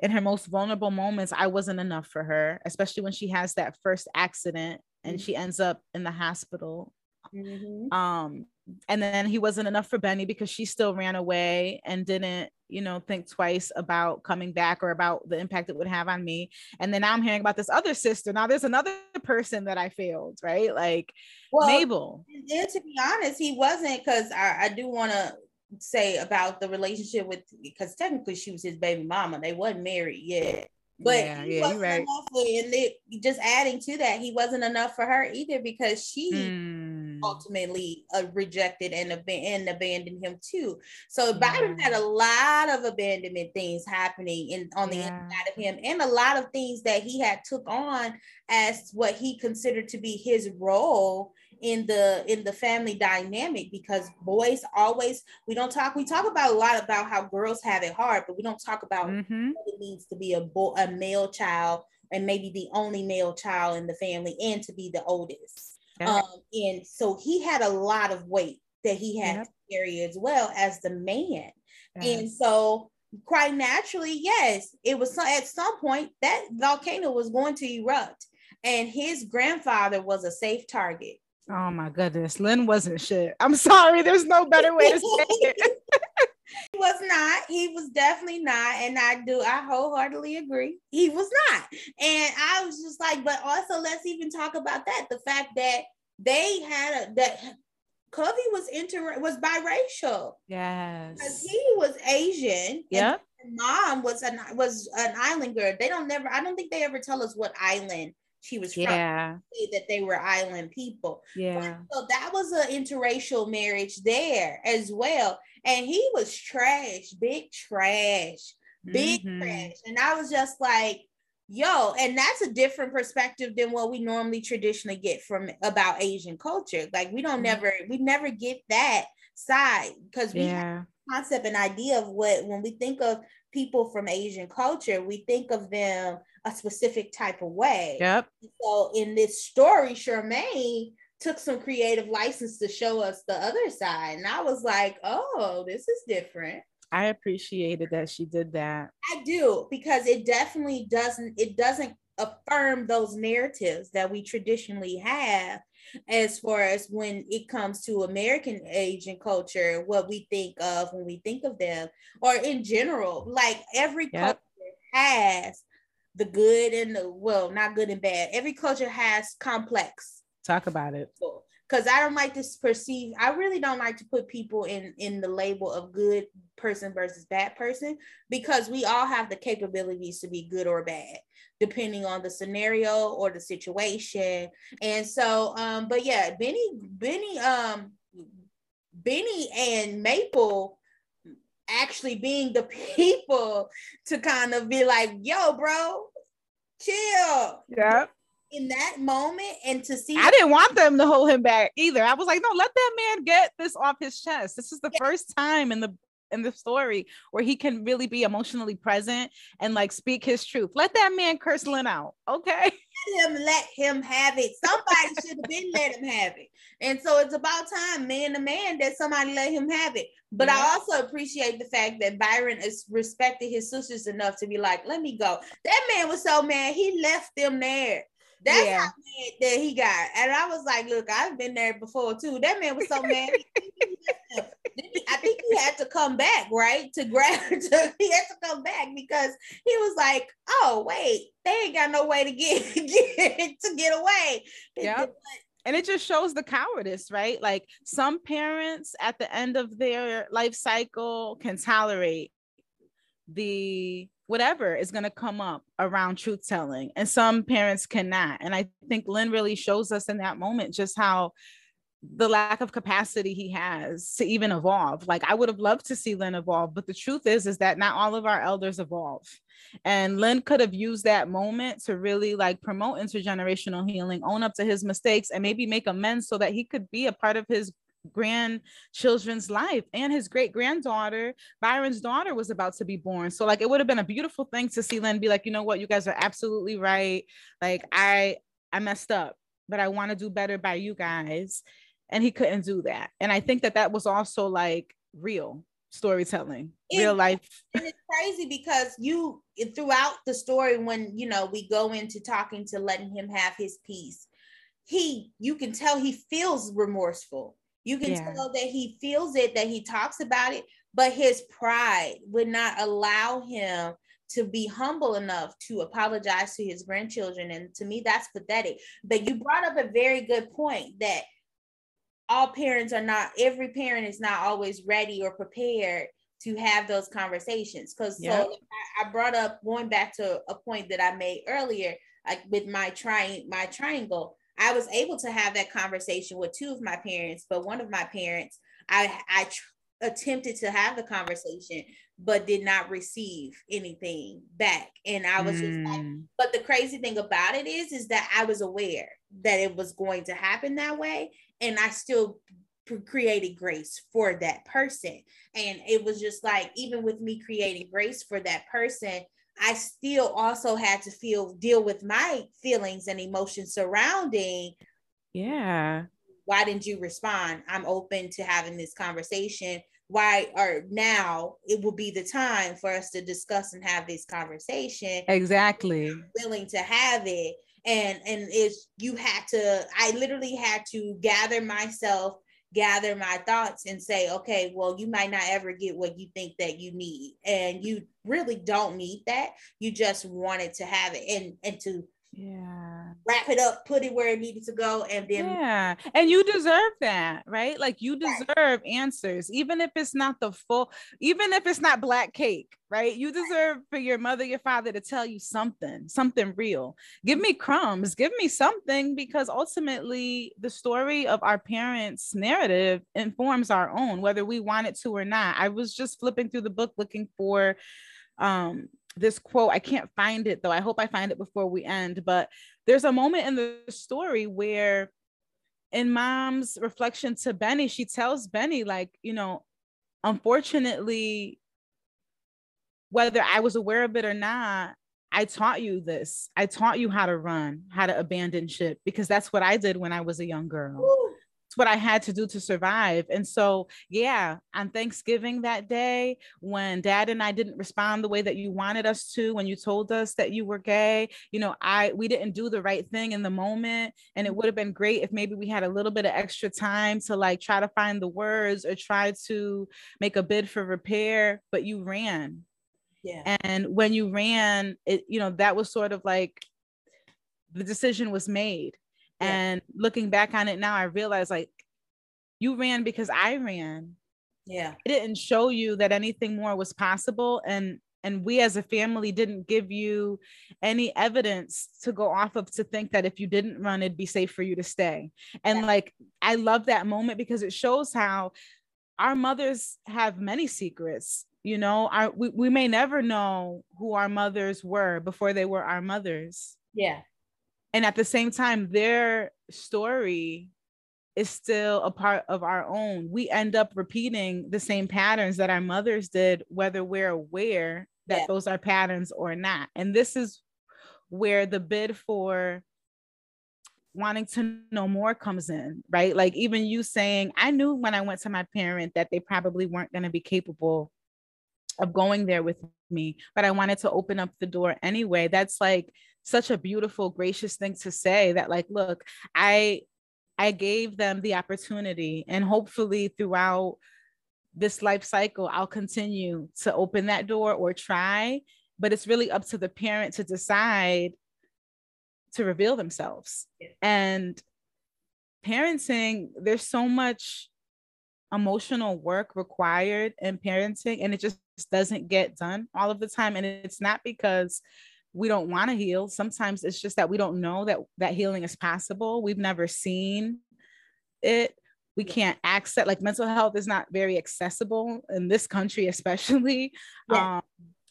in her most vulnerable moments i wasn't enough for her especially when she has that first accident and mm-hmm. she ends up in the hospital. Mm-hmm. um and then he wasn't enough for Benny because she still ran away and didn't, you know, think twice about coming back or about the impact it would have on me. And then now I'm hearing about this other sister. Now there's another person that I failed, right? Like well, Mabel. And to be honest, he wasn't because I, I do want to say about the relationship with because technically she was his baby mama. They wasn't married yet. But yeah, he yeah, wasn't right. enough for, and just adding to that, he wasn't enough for her either because she mm. Ultimately uh, rejected and, ab- and abandoned him too. So Byron had a lot of abandonment things happening in on the yeah. inside of him, and a lot of things that he had took on as what he considered to be his role in the in the family dynamic because boys always we don't talk we talk about a lot about how girls have it hard but we don't talk about mm-hmm. what it means to be a boy a male child and maybe the only male child in the family and to be the oldest okay. um, and so he had a lot of weight that he had yep. to carry as well as the man yes. and so quite naturally yes it was at some point that volcano was going to erupt and his grandfather was a safe target Oh my goodness, Lin wasn't shit. I'm sorry, there's no better way to say it. he was not. He was definitely not. And I do, I wholeheartedly agree. He was not. And I was just like, but also let's even talk about that. The fact that they had a that Covey was inter was biracial. Yes. Because he was Asian. Yeah. Mom was an was an islander. They don't never, I don't think they ever tell us what island she was yeah. that they were island people. Yeah. So that was an interracial marriage there as well. And he was trash, big trash, big mm-hmm. trash. And I was just like, yo, and that's a different perspective than what we normally traditionally get from about Asian culture. Like we don't mm-hmm. never, we never get that side because we yeah. Concept and idea of what when we think of people from Asian culture, we think of them a specific type of way. Yep. So in this story, Charmaine took some creative license to show us the other side. And I was like, oh, this is different. I appreciated that she did that. I do because it definitely doesn't it doesn't affirm those narratives that we traditionally have as far as when it comes to American Asian culture, what we think of when we think of them, or in general, like every yep. culture has the good and the well, not good and bad. Every culture has complex. Talk about it. Because I don't like to perceive, I really don't like to put people in in the label of good person versus bad person because we all have the capabilities to be good or bad depending on the scenario or the situation. And so, um, but yeah, Benny, Benny, um, Benny and Mabel actually being the people to kind of be like, yo, bro, chill. Yeah. In that moment, and to see, I didn't want them to hold him back either. I was like, no, let that man get this off his chest. This is the yeah. first time in the in the story where he can really be emotionally present and like speak his truth. Let that man curse Lin out, okay? Let him let him have it. Somebody should have been let him have it. And so it's about time, man to man, that somebody let him have it. But yeah. I also appreciate the fact that Byron is respected his sisters enough to be like, let me go. That man was so mad, he left them there. That's yeah. how mad that he got. And I was like, look, I've been there before too. That man was so mad. I think he had to come back, right? To grab to, he had to come back because he was like, oh, wait, they ain't got no way to get, get to get away. Yeah. And it just shows the cowardice, right? Like some parents at the end of their life cycle can tolerate the whatever is going to come up around truth telling and some parents cannot. And i think lin really shows us in that moment just how the lack of capacity he has to even evolve. Like i would have loved to see lin evolve but the truth is is that not all of our elders evolve. And lin could have used that moment to really like promote intergenerational healing own up to his mistakes and maybe make amends so that he could be a part of his grandchildren's life. And his great granddaughter byron's daughter was about to be born. So like it would have been a beautiful thing to see lin be like you know what? You guys are absolutely right. Like i i messed up but i want to do better by you guys. And he couldn't do that. And i think that that was also like real storytelling it, real life. and it's crazy because you throughout the story when you know we go into talking to letting him have his peace he you can tell he feels remorseful you can yeah. tell that he feels it, that he talks about it, but his pride would not allow him to be humble enough to apologize to his grandchildren. And to me, that's pathetic. But you brought up a very good point that all parents are not, every parent is not always ready or prepared to have those conversations. Because yep. so I, I brought up going back to a point that I made earlier, like with my trying my triangle. I was able to have that conversation with two of my parents, but one of my parents, I I tr- attempted to have the conversation, but did not receive anything back. And I was mm. just like, mm. but the crazy thing about it is, is that I was aware that it was going to happen that way, and I still created grace for that person. And it was just like, even with me creating grace for that person, I still also had to feel deal with my feelings and emotions surrounding. Yeah. Why didn't you respond? I'm open to having this conversation. Why or now it will be the time for us to discuss and have this conversation. Exactly. I'm willing to have it. And and it's you had to, I literally had to gather myself gather my thoughts and say, okay, well, you might not ever get what you think that you need. And you really don't need that. You just wanted to have it and and to yeah. wrap it up put it where it needed to go and then yeah and you deserve that right? Like you deserve right. answers even if it's not the full even if it's not black cake right? You deserve for your mother your father to tell you something something real. Give me crumbs give me something because ultimately the story of our parents narrative informs our own whether we want it to or not. I was just flipping through the book looking for um this quote i can't find it though. I hope i find it before we end but there's a moment in the story where in mom's reflection to benny she tells benny like you know unfortunately whether i was aware of it or not i taught you this. I taught you how to run how to abandon ship because that's what i did when i was a young girl. Ooh it's what I had to do to survive. And so, yeah, on Thanksgiving that day, when dad and I didn't respond the way that you wanted us to, when you told us that you were gay, you know, I we didn't do the right thing in the moment. And it mm-hmm. would have been great if maybe we had a little bit of extra time to like try to find the words or try to make a bid for repair, but you ran. Yeah. And when you ran, it, you know, that was sort of like the decision was made and looking back on it now, I realize like you ran because I ran. Yeah. It didn't show you that anything more was possible. And and we as a family didn't give you any evidence to go off of to think that if you didn't run it'd be safe for you to stay and yeah. like i love that moment because it shows how our mothers have many secrets you know our we, we may never know who our mothers were before they were our mothers yeah and at the same time their story is still a part of our own. We end up repeating the same patterns that our mothers did whether we're aware that yeah. those are patterns or not. And this is where the bid for wanting to know more comes in right? Like even you saying i knew when i went to my parent that they probably weren't going to be capable of going there with me, but I wanted to open up the door anyway. That's like such a beautiful, gracious thing to say that, like, look, I I gave them the opportunity, and hopefully throughout this life cycle, I'll continue to open that door or try. But it's really up to the parent to decide to reveal themselves. And parenting, there's so much emotional work required in parenting, and it just doesn't get done all of the time. And it's not because we don't want to heal. Sometimes it's just that we don't know that that healing is possible. We've never seen it. We can't access like mental health is not very accessible in this country, especially. Yeah. Um,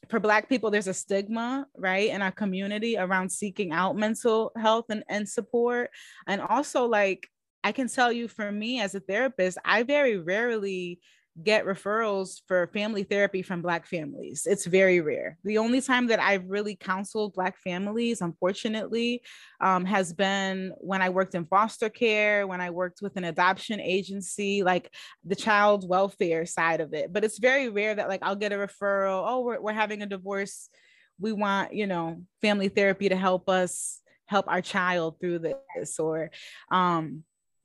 for black people there's a stigma right in our community around seeking out mental health and, and support and also like i can tell you for me as a therapist i very rarely get referrals for family therapy from Black families. It's very rare. The only time that I've really counseled Black families, unfortunately, um, has been when I worked in foster care, when I worked with an adoption agency, like the child welfare side of it. But it's very rare that, like, I'll get a referral. Oh, we're, we're having a divorce. We want, you know, family therapy to help us help our child through this or um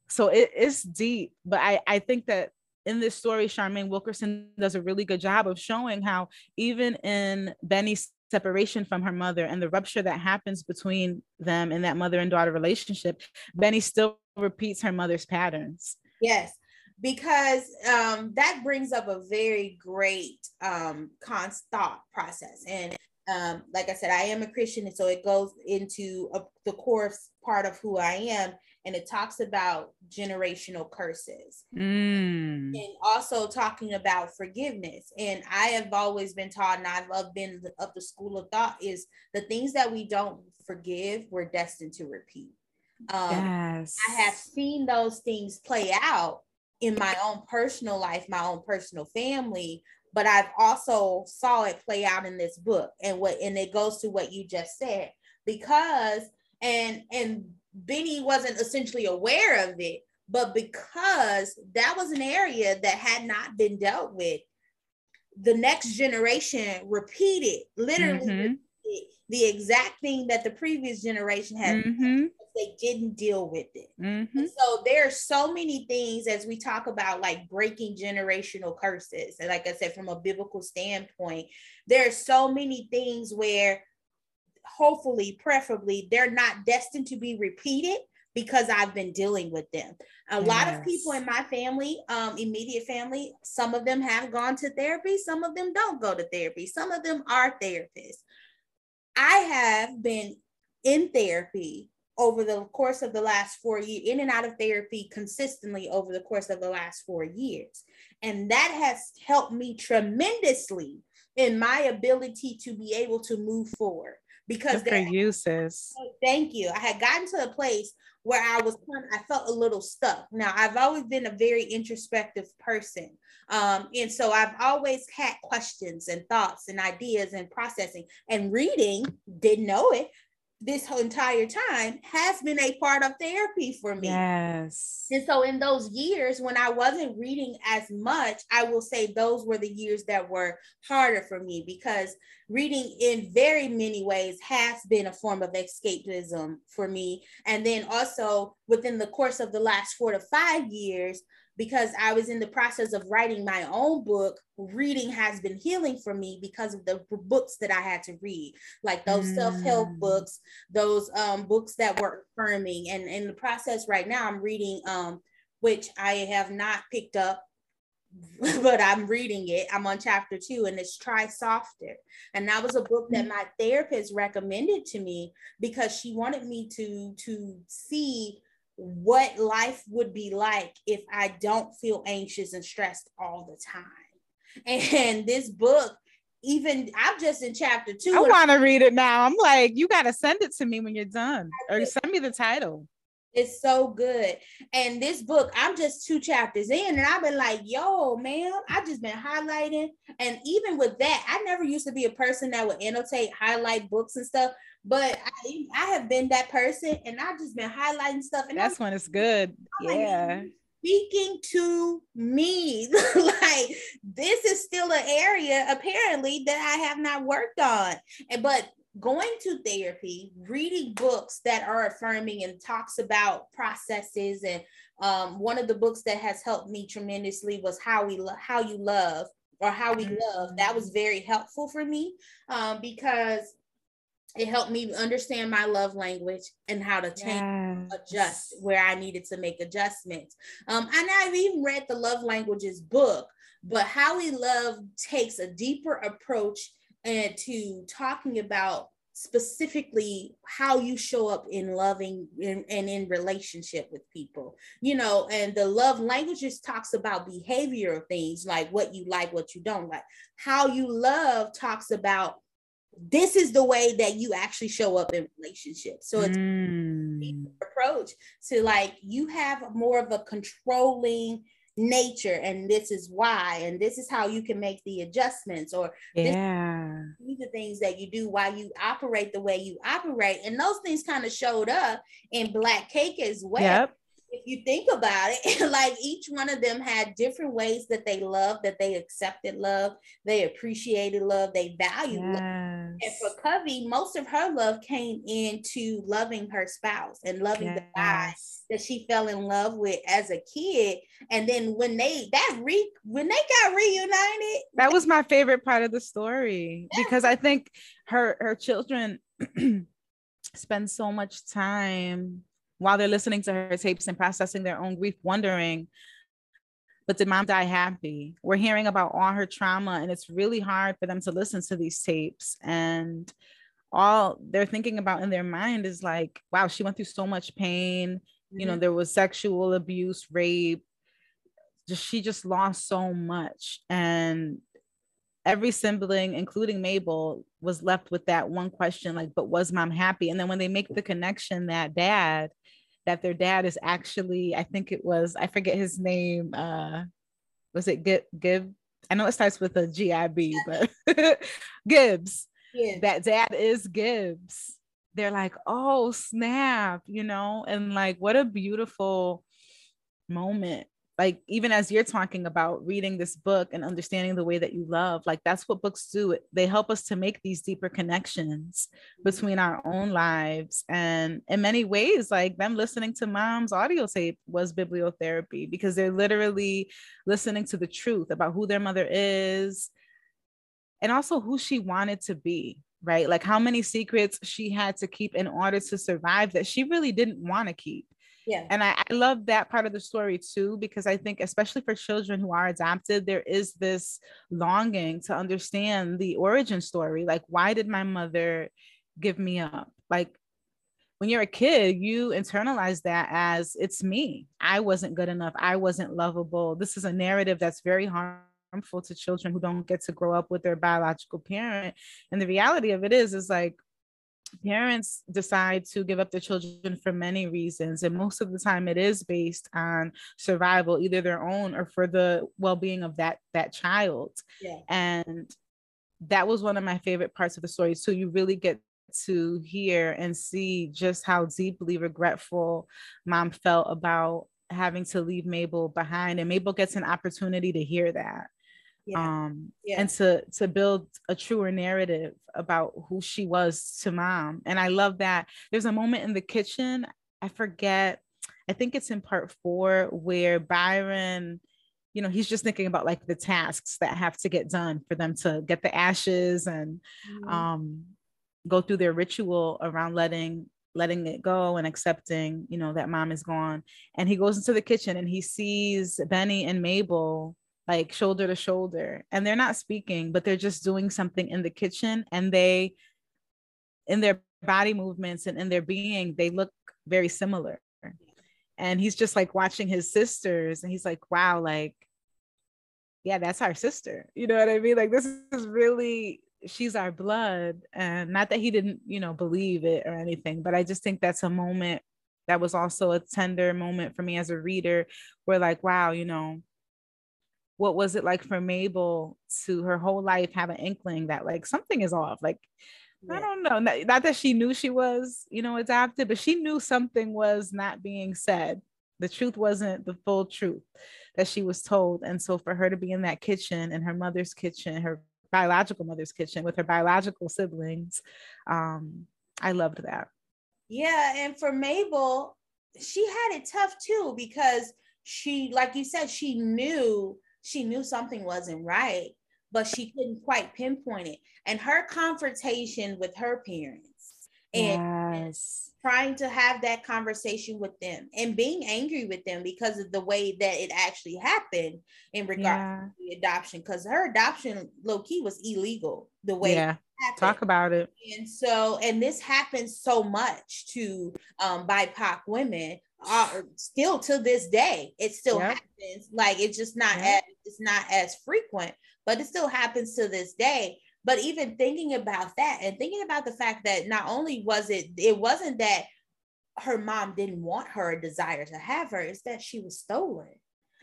so it, it's deep but i i think that in this story, Charmaine Wilkerson does a really good job of showing how even in Benny's separation from her mother and the rupture that happens between them in that mother and daughter relationship, Benny still repeats her mother's patterns. Yes, because um, that brings up a very great um, thought process. And um, like I said, I am a Christian, and so it goes into a, the core part of who I am and it talks about generational curses mm. and also talking about forgiveness and i have always been taught and i've loved been of the school of thought is the things that we don't forgive we're destined to repeat um, yes. i have seen those things play out in my own personal life my own personal family but i've also saw it play out in this book and what and it goes to what you just said because and and Benny wasn't essentially aware of it, but because that was an area that had not been dealt with, the next generation repeated, literally mm-hmm. repeated the exact thing that the previous generation had. Mm-hmm. They didn't deal with it. Mm-hmm. So there are so many things as we talk about like breaking generational curses. And like I said, from a biblical standpoint, there are so many things where hopefully, preferably, they're not destined to be repeated because I've been dealing with them. A yes. lot of people in my family, um, immediate family, some of them have gone to therapy, some of them don't go to therapy, some of them are therapists. I have been in therapy over the course of the last four years, in and out of therapy consistently over the course of the last four years. And that has helped me tremendously in my ability to be able to move forward because their uses. Thank you. I had gotten to a place where I was I felt a little stuck. Now I've always been a very introspective person. Um, and so I've always had questions and thoughts and ideas and processing and reading, didn't know it, this whole entire time has been a part of therapy for me. Yes. And so in those years when I wasn't reading as much, I will say those were the years that were harder for me because reading in very many ways has been a form of escapism for me. And then also within the course of the last four to five years, because I was in the process of writing my own book, reading has been healing for me because of the books that I had to read, like those mm. self-help books, those um, books that were affirming. And in the process right now, I'm reading, um, which I have not picked up, but I'm reading it. I'm on chapter two, and it's Try Softer. And that was a book that mm. my therapist recommended to me because she wanted me to to see what life would be like if I don't feel anxious and stressed all the time. And this book, even I'm just in chapter two. I want to read it now. I'm like, you got to send it to me when you're done, or send me the title. It's so good. And this book, I'm just two chapters in, and I've been like, yo, man, I just been highlighting. And even with that, I never used to be a person that would annotate, highlight books and stuff. But I, I have been that person, and I've just been highlighting stuff. And that's I'm, when it's good. I'm yeah. Like, speaking to me. like this is still an area apparently that I have not worked on. And but going to therapy, reading books that are affirming and talks about processes and um, one of the books that has helped me tremendously was how we lo- how you love or how we love. That was very helpful for me um, because it helped me understand my love language and how to change, yes. adjust where I needed to make adjustments. Um, and I've even read the love languages book, but how we love takes a deeper approach and to talking about specifically how you show up in loving and in, in relationship with people you know and the love languages talks about behavioral things like what you like what you don't like how you love talks about this is the way that you actually show up in relationships. So it's mm. approach to like you have more of a controlling nature and this is why and this is how you can make the adjustments or yeah. these are things that you do while you operate the way you operate. And those things kind of showed up in black cake as well. Yep if you think about it, like each one of them had different ways that they loved, that they accepted love, they appreciated love, they valued yes. love. And for Covey, most of her love came into loving her spouse and loving yes. the guy that she fell in love with as a kid. And then when they that re when they got reunited, that was my favorite part of the story because I think her her children spend so much time while they're listening to her tapes and processing their own grief, wondering, but did mom die happy? We're hearing about all her trauma, and it's really hard for them to listen to these tapes. And all they're thinking about in their mind is like, wow, she went through so much pain. Mm-hmm. You know, mm-hmm. there was sexual abuse, rape. Just she just lost so much. And every sibling, including Mabel, was left with that one question like, but was mom happy? And then when they make the connection that dad that their dad is actually, I think it was, I forget his name. Uh, was it Gib? Gib? I know it starts with a G I B, but Gibbs. Yeah. That dad is Gibbs. They're like, oh snap, you know, and like what a beautiful moment like even as you're talking about reading this book and understanding the way that you love like that's what books do. They help us to make these deeper connections mm-hmm. between our own lives. And in many ways like them listening to mom's audio tape was bibliotherapy because they're literally listening to the truth about who their mother is and also who she wanted to be right? Like how many secrets she had to keep in order to survive that she really didn't want to keep yeah. And I, I love that part of the story too, because I think, especially for children who are adopted, there is this longing to understand the origin story. Like, why did my mother give me up? Like, when you're a kid, you internalize that as it's me. I wasn't good enough. I wasn't lovable. This is a narrative that's very harmful to children who don't get to grow up with their biological parent. And the reality of it is, is like parents decide to give up their children for many reasons and most of the time it is based on survival either their own or for the well-being of that that child. Yeah. and that was one of my favorite parts of the story. So you really get to hear and see just how deeply regretful mom felt about having to leave Mabel behind and Mabel gets an opportunity to hear that yeah. um yeah. and to to build a truer narrative about who she was to mom and i love that there's a moment in the kitchen i forget i think it's in part four where byron you know he's just thinking about like the tasks that have to get done for them to get the ashes and mm-hmm. um go through their ritual around letting letting it go and accepting you know that mom is gone and he goes into the kitchen and he sees benny and mabel like shoulder to shoulder and they're not speaking but they're just doing something in the kitchen and they in their body movements and in their being they look very similar. And he's just like watching his sisters and he's like wow like yeah that's our sister. You know what i mean? Like this is really she's our blood and not that he didn't you know believe it or anything but i just think that's a moment that was also a tender moment for me as a reader where like wow you know what was it like for Mabel to her whole life have an inkling that like something is off? Like, yeah. I don't know. Not, not, that she knew she was, you know, adopted, but she knew something was not being said. The truth wasn't the full truth that she was told. And so for her to be in that kitchen in her mother's kitchen, her biological mother's kitchen with her biological siblings, um, I loved that. Yeah. And for Mabel, she had it tough too because she, like you said, she knew she knew something wasn't right, but she couldn't quite pinpoint it. And her confrontation with her parents and yes. trying to have that conversation with them and being angry with them because of the way that it actually happened in regard yeah. to the adoption because her adoption low key was illegal the way yeah talk about it and so and this happens so much to um bipoc women uh, still to this day it still yep. happens like it's just not yep. as it's not as frequent but it still happens to this day but even thinking about that and thinking about the fact that not only was it, it wasn't that her mom didn't want her desire to have her, it's that she was stolen.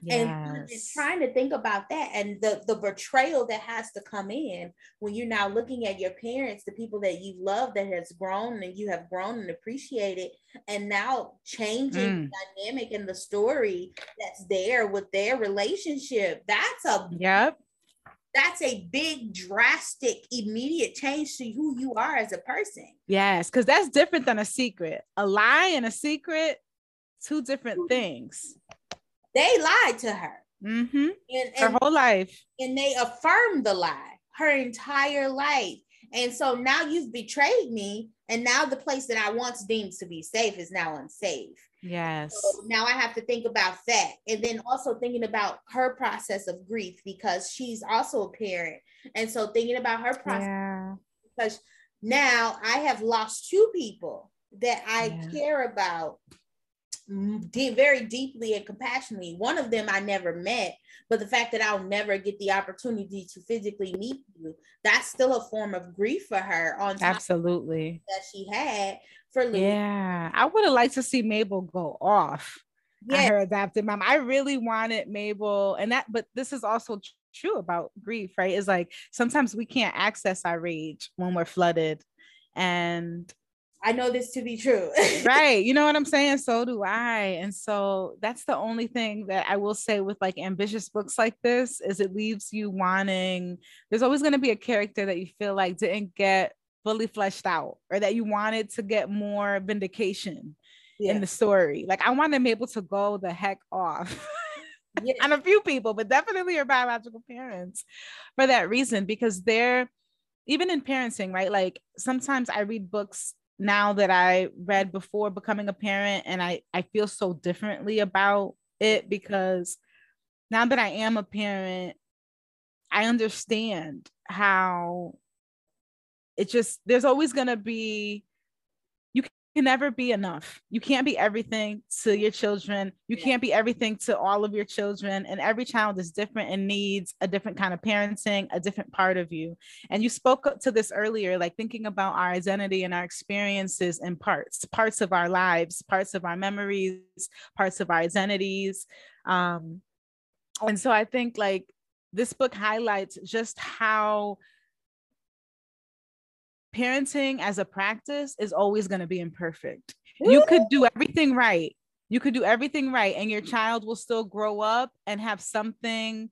Yes. And trying to think about that and the, the betrayal that has to come in when you're now looking at your parents, the people that you love that has grown and you have grown and appreciated, and now changing mm. the dynamic in the story that's there with their relationship. That's a yep that's a big drastic immediate change to who you are as a person yes because that's different than a secret a lie and a secret two different things they lied to her mm-hmm. and, and, her whole life and they affirmed the lie her entire life and so now you've betrayed me and now the place that i once deemed to be safe is now unsafe Yes. So now I have to think about that. And then also thinking about her process of grief because she's also a parent. And so thinking about her process yeah. because now I have lost two people that I yeah. care about very deeply and compassionately. One of them I never met, but the fact that I'll never get the opportunity to physically meet you, that's still a form of grief for her on absolutely that she had for Louis. Yeah, I would have liked to see Mabel go off. Yeah, her adopted mom. I really wanted Mabel, and that, but this is also true about grief, right? Is like sometimes we can't access our rage when we're flooded, and I know this to be true. right. You know what I'm saying? So do I. And so that's the only thing that I will say with like ambitious books like this is it leaves you wanting there's always going to be a character that you feel like didn't get fully fleshed out or that you wanted to get more vindication yeah. in the story. Like I want them able to go the heck off. yeah. and a few people, but definitely your biological parents for that reason, because they're even in parenting, right? Like sometimes I read books now that I read before becoming a parent, and I, I feel so differently about it because now that I am a parent, I understand how it just there's always going to be can never be enough. You can't be everything to your children. You can't be everything to all of your children. And every child is different and needs a different kind of parenting a different part of you. And you spoke to this earlier like thinking about our identity and our experiences in parts parts of our lives parts of our memories parts of our identities. Um and so i think like this book highlights just how parenting as a practice is always going to be imperfect. You could do everything right. You could do everything right, and your child will still grow up and have something,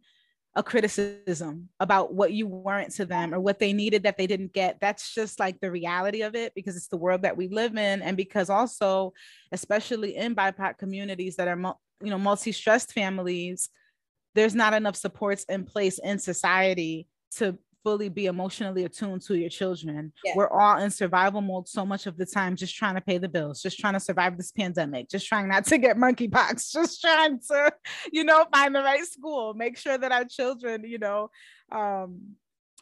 a criticism about what you weren't to them or what they needed that they didn't get. That's just like the reality of it because it's the world that we live in. And because also, especially in BIPOC communities that are, you know, multi stressed families, there's not enough supports in place in society to fully be emotionally attuned to your children. Yeah. We're all in survival mode so much of the time, just trying to pay the bills, just trying to survive this pandemic, just trying not to get monkeypox, just trying to, you know, find the right school, make sure that our children, you know, um,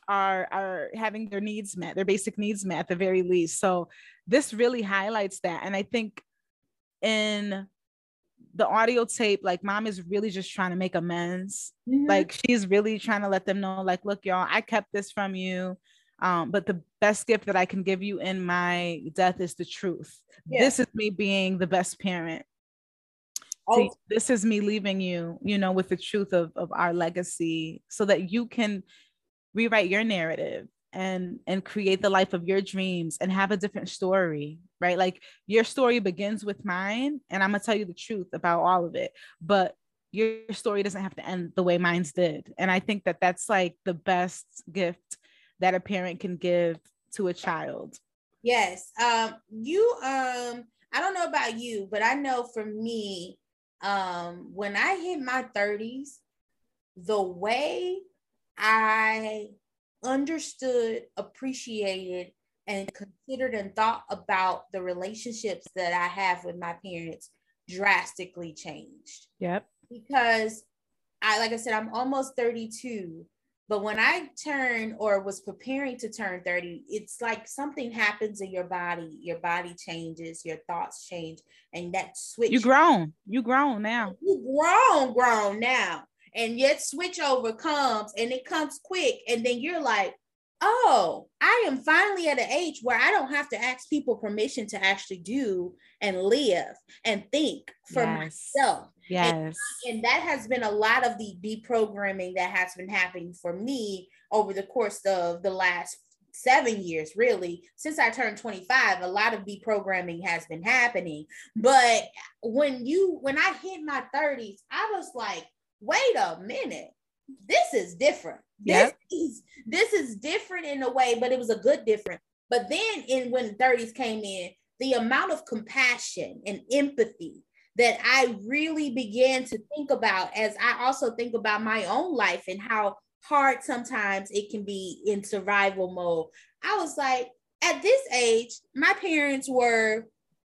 are are having their needs met, their basic needs met at the very least. So this really highlights that, and I think in the audio tape, like mom is really just trying to make amends. Mm-hmm. Like she's really trying to let them know, like, look, y'all, I kept this from you. Um, but the best gift that I can give you in my death is the truth. Yeah. This is me being the best parent. Oh. this is me leaving you, you know, with the truth of, of our legacy so that you can rewrite your narrative and and create the life of your dreams and have a different story right? Like your story begins with mine and i'm gonna tell you the truth about all of it but your story doesn't have to end the way mine's did. And i think that that's like the best gift that a parent can give to a child. Yes um you um i don't know about you but i know for me um when i hit my 30s the way i understood, appreciated, and considered and thought about the relationships that I have with my parents drastically changed. Yep. Because I, like I said, I'm almost 32. But when I turned or was preparing to turn 30, it's like something happens in your body. Your body changes, your thoughts change, and that switch. You grown. You grown now. You grown, grown now and yet switch over comes and it comes quick. And then you're like oh i am finally at an age where i don't have to ask people permission to actually do and live and think for yes. myself. Yes. and, and, that has been a lot of the deprogramming that has been happening for me over the course of the last seven years really. Since i turned 25 a lot of deprogramming has been happening. But when you when i hit my 30s i was like wait a minute, this is different. Yep. This is this is different in a way, but it was a good different. But then in when 30s came in, the amount of compassion and empathy that I really began to think about as I also think about my own life and how hard sometimes it can be in survival mode. I was like, at this age, my parents were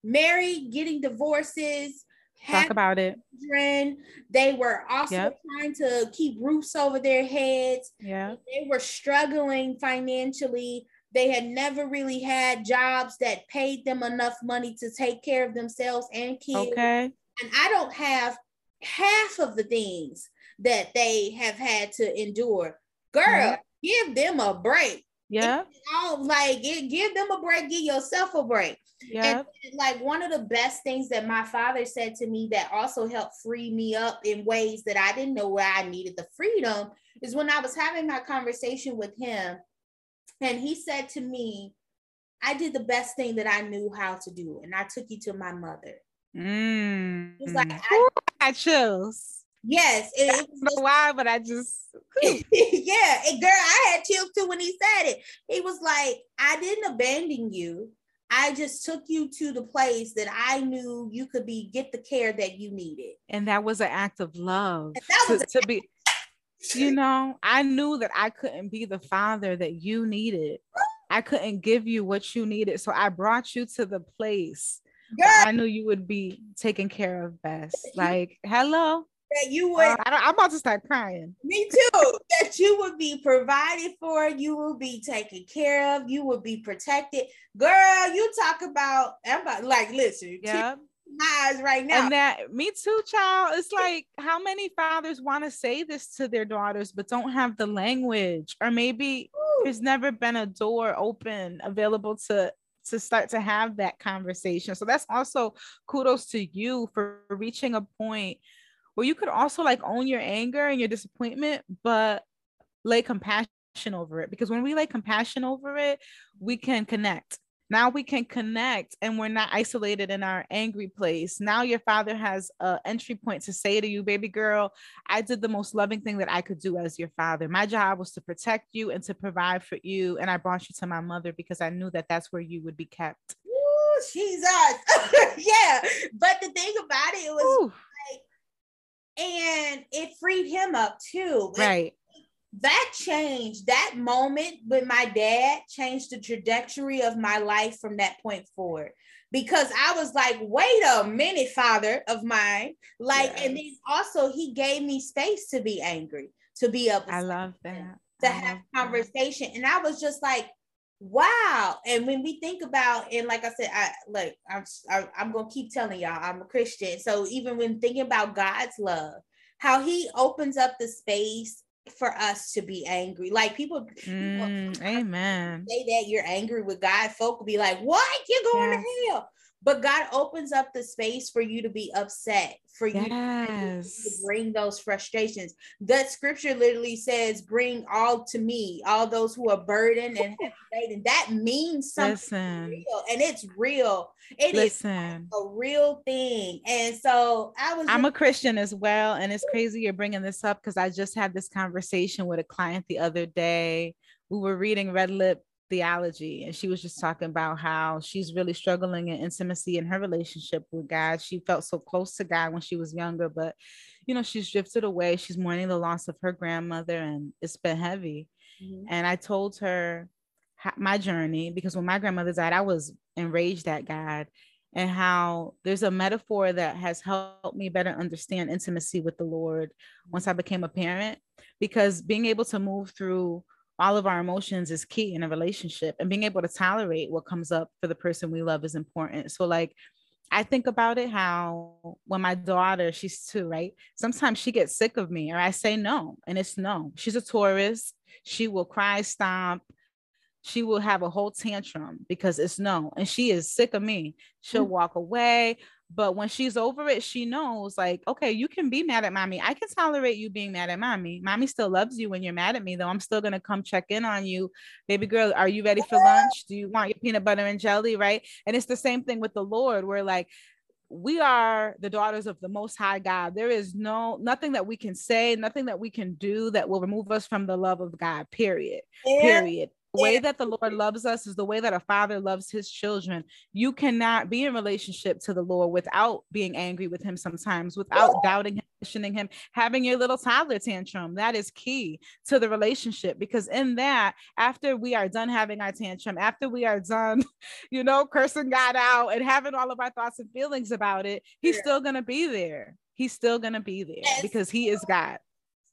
married, getting divorces, Talk about it. Children. They were also yep. trying to keep roofs over their heads. Yeah. They were struggling financially. They had never really had jobs that paid them enough money to take care of themselves and kids. Okay. And I don't have half of the things that they have had to endure. Girl, give them a break. Yeah. Like give them a break, give yourself a break. Yeah. And like one of the best things that my father said to me that also helped free me up in ways that I didn't know where I needed the freedom is when I was having my conversation with him. And he said to me, I did the best thing that I knew how to do. And I took you to my mother. Mm. Was like, I, I chose. Yes. It, I don't know why, but I just. yeah. And girl, I had chills too when he said it. He was like, I didn't abandon you. I just took you to the place that I knew you could be get the care that you needed. And that was an act of love. That To, to be you know, I knew that I couldn't be the father that you needed. I couldn't give you what you needed. So I brought you to the place I knew you would be taken care of best. Like, hello that you would. Uh, I am about to start crying. Me too. that you would be provided for, you will be taken care of, you will be protected. Girl, you talk about. I'm about like listen. Yeah. My eyes right now. And that me too, child. It's like how many fathers want to say this to their daughters but don't have the language, or maybe Ooh. there's never been a door open available to to start to have that conversation. So that's also kudos to you for reaching a point where you could also like own your anger and your disappointment, but lay compassion over it. Because when we lay compassion over it, we can connect. Now we can connect and we're not isolated in our angry place. Now your father has an entry point to say to you, baby girl, I did the most loving thing that I could do as your father. My job was to protect you and to provide for you. And I brought you to my mother because I knew that that's where you would be kept. Jesus. yeah. But the thing about it, it was Ooh and it freed him up too. Right. that changed that moment with my dad changed the trajectory of my life from that point forward because I was like, wait a minute, father of mine. Like, yes. and then also he gave me space to be angry, to be upset. I love that. To I have conversation. That. And I was just like, wow. And when we think about and like i said i like i'm I, i'm gonna keep telling y'all i'm a christian. So even when thinking about god's love how he opens up the space for us to be angry. Like people, mm, people amen. say that you're angry with god folk will be like what? You're going yes. to hell but God opens up the space for you to be upset, for you yes. to bring those frustrations. That scripture literally says, Bring all to me, all those who are burdened and heavy That means something Listen. real, and it's real. It Listen. is a real thing. And so I was I'm a Christian as well. And it's crazy you're bringing this up because I just had this conversation with a client the other day. We were reading Red Lip theology and she was just talking about how she's really struggling in intimacy in her relationship with God. She felt so close to God when she was younger, but you know, she's drifted away. She's mourning the loss of her grandmother and it's been heavy. Mm-hmm. And I told her my journey because when my grandmother died, I was enraged at God and how there's a metaphor that has helped me better understand intimacy with the Lord once I became a parent because being able to move through all of our emotions is key in a relationship and being able to tolerate what comes up for the person we love is important so like I think about it how when my daughter, she's two, right? Sometimes she gets sick of me or I say no, and it's no. She's a Taurus. She will cry, stomp. She will have a whole tantrum because it's no. And she is sick of me. She'll mm. walk away but when she's over it, she knows, like, okay, you can be mad at mommy. I can tolerate you being mad at mommy. Mommy still loves you when you're mad at me, though. I'm still going to come check in on you. Baby girl, are you ready for lunch? Do you want your peanut butter and jelly? Right. And it's the same thing with the Lord. We're like, we are the daughters of the most high God. There is no nothing that we can say, nothing that we can do that will remove us from the love of God. Period. Yeah. Period the way that the Lord loves us is the way that a father loves his children. You cannot be in relationship to the Lord without being angry with him sometimes, without doubting him, questioning him, having your little toddler tantrum. That is key to the relationship because in that, after we are done having our tantrum, after we are done, you know, cursing God out and having all of our thoughts and feelings about it, he's yeah. still going to be there. He's still going to be there yes. because he is God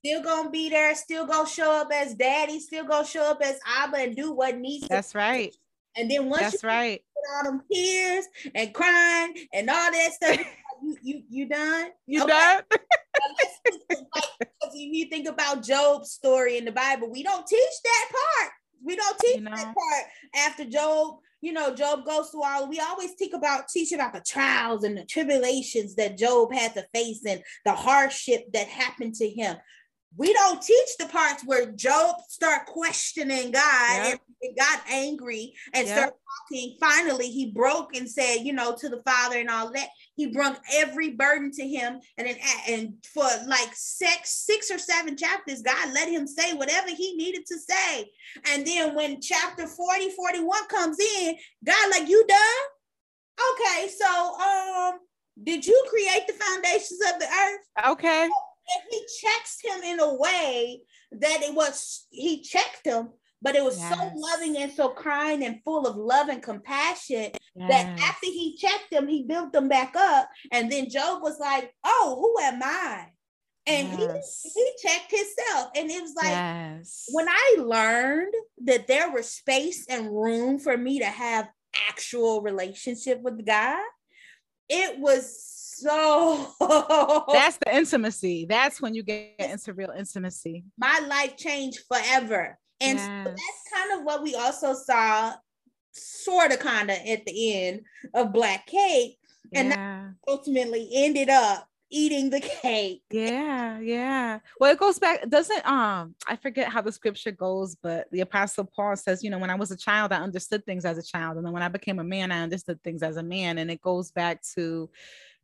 still gonna be there, still gonna show up as daddy, still gonna show up as Abba and do what needs. To be. That's right. And then once that's right, all them tears and crying and all that stuff, you you you done? You okay. done? because if you think about Job's story in the Bible, we don't teach that part. We don't teach you know? that part after Job you know, Job goes through all, we always teach about, teach about the trials and the tribulations that Job had to face and the hardship that happened to him we don't teach the parts where Job start questioning God yep. and got angry and yep. start talking. Finally, he broke and said, you know, to the father and all that. He brought every burden to him, and then and for like six, six or seven chapters, God let him say whatever he needed to say. And then when chapter 40, 41 comes in, God, like, you done? Okay, so um, did you create the foundations of the earth? Okay he checks him in a way that it was he checked him but it was yes. so loving and so kind and full of love and compassion yes. that after he checked them he built them back up and then job was like oh who am i and yes. he, he checked himself and it was like yes. when i learned that there was space and room for me to have actual relationship with god it was so that's the intimacy. That's when you get into real intimacy. My life changed forever. And yes. so that's kind of what we also saw, sort of kind of at the end of Black Cake. And yeah. ultimately ended up eating the cake. Yeah, yeah. Well, it goes back, doesn't um I forget how the scripture goes, but the apostle Paul says, you know, when I was a child, I understood things as a child. And then when I became a man, I understood things as a man. And it goes back to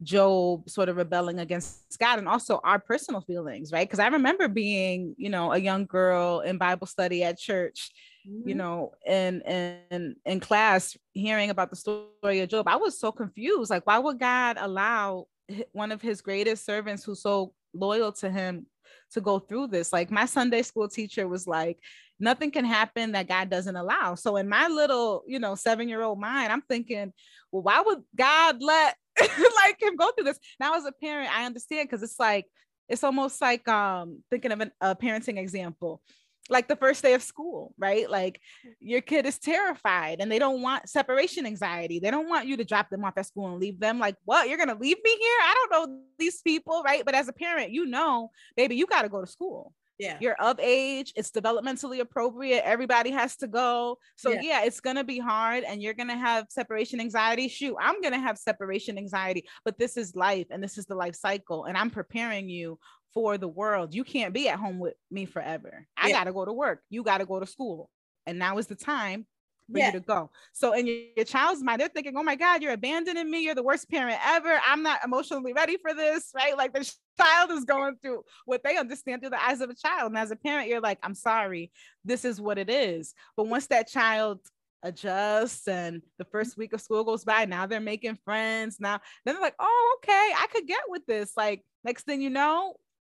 Job sort of rebelling against God and also our personal feelings, right? Because I remember being, you know, a young girl in Bible study at church, mm-hmm. you know, in in in class, hearing about the story of Job. I was so confused. Like, why would God allow one of his greatest servants who's so loyal to him to go through this? Like, my Sunday school teacher was like, nothing can happen that God doesn't allow. So in my little, you know, seven year old mind, I'm thinking, well, why would God let like him go through this. Now, as a parent, I understand because it's like it's almost like um thinking of an, a parenting example like the first day of school, right? Like your kid is terrified and they don't want separation anxiety. They don't want you to drop them off at school and leave them. Like, what? You're going to leave me here? I don't know these people, right? But as a parent, you know, baby, you got to go to school. Yeah. you're of age, it's developmentally appropriate, everybody has to go. So yeah. yeah, it's gonna be hard and you're gonna have separation anxiety. Shoot, I'm gonna have separation anxiety, but this is life and this is the life cycle. And I'm preparing you for the world. You can't be at home with me forever. I yeah. gotta go to work. You gotta go to school. And now is the time for yeah. you to go. So in your, your, child's mind, they're thinking, oh my God, you're abandoning me. You're the worst parent ever. I'm not emotionally ready for this, right? Like the child is going through what they understand through the eyes of a child. And as a parent, you're like, I'm sorry, this is what it is. But once that child adjusts and the first week of school goes by, now they're making friends. Now then they're like, oh, okay, I could get with this. Like next thing you know,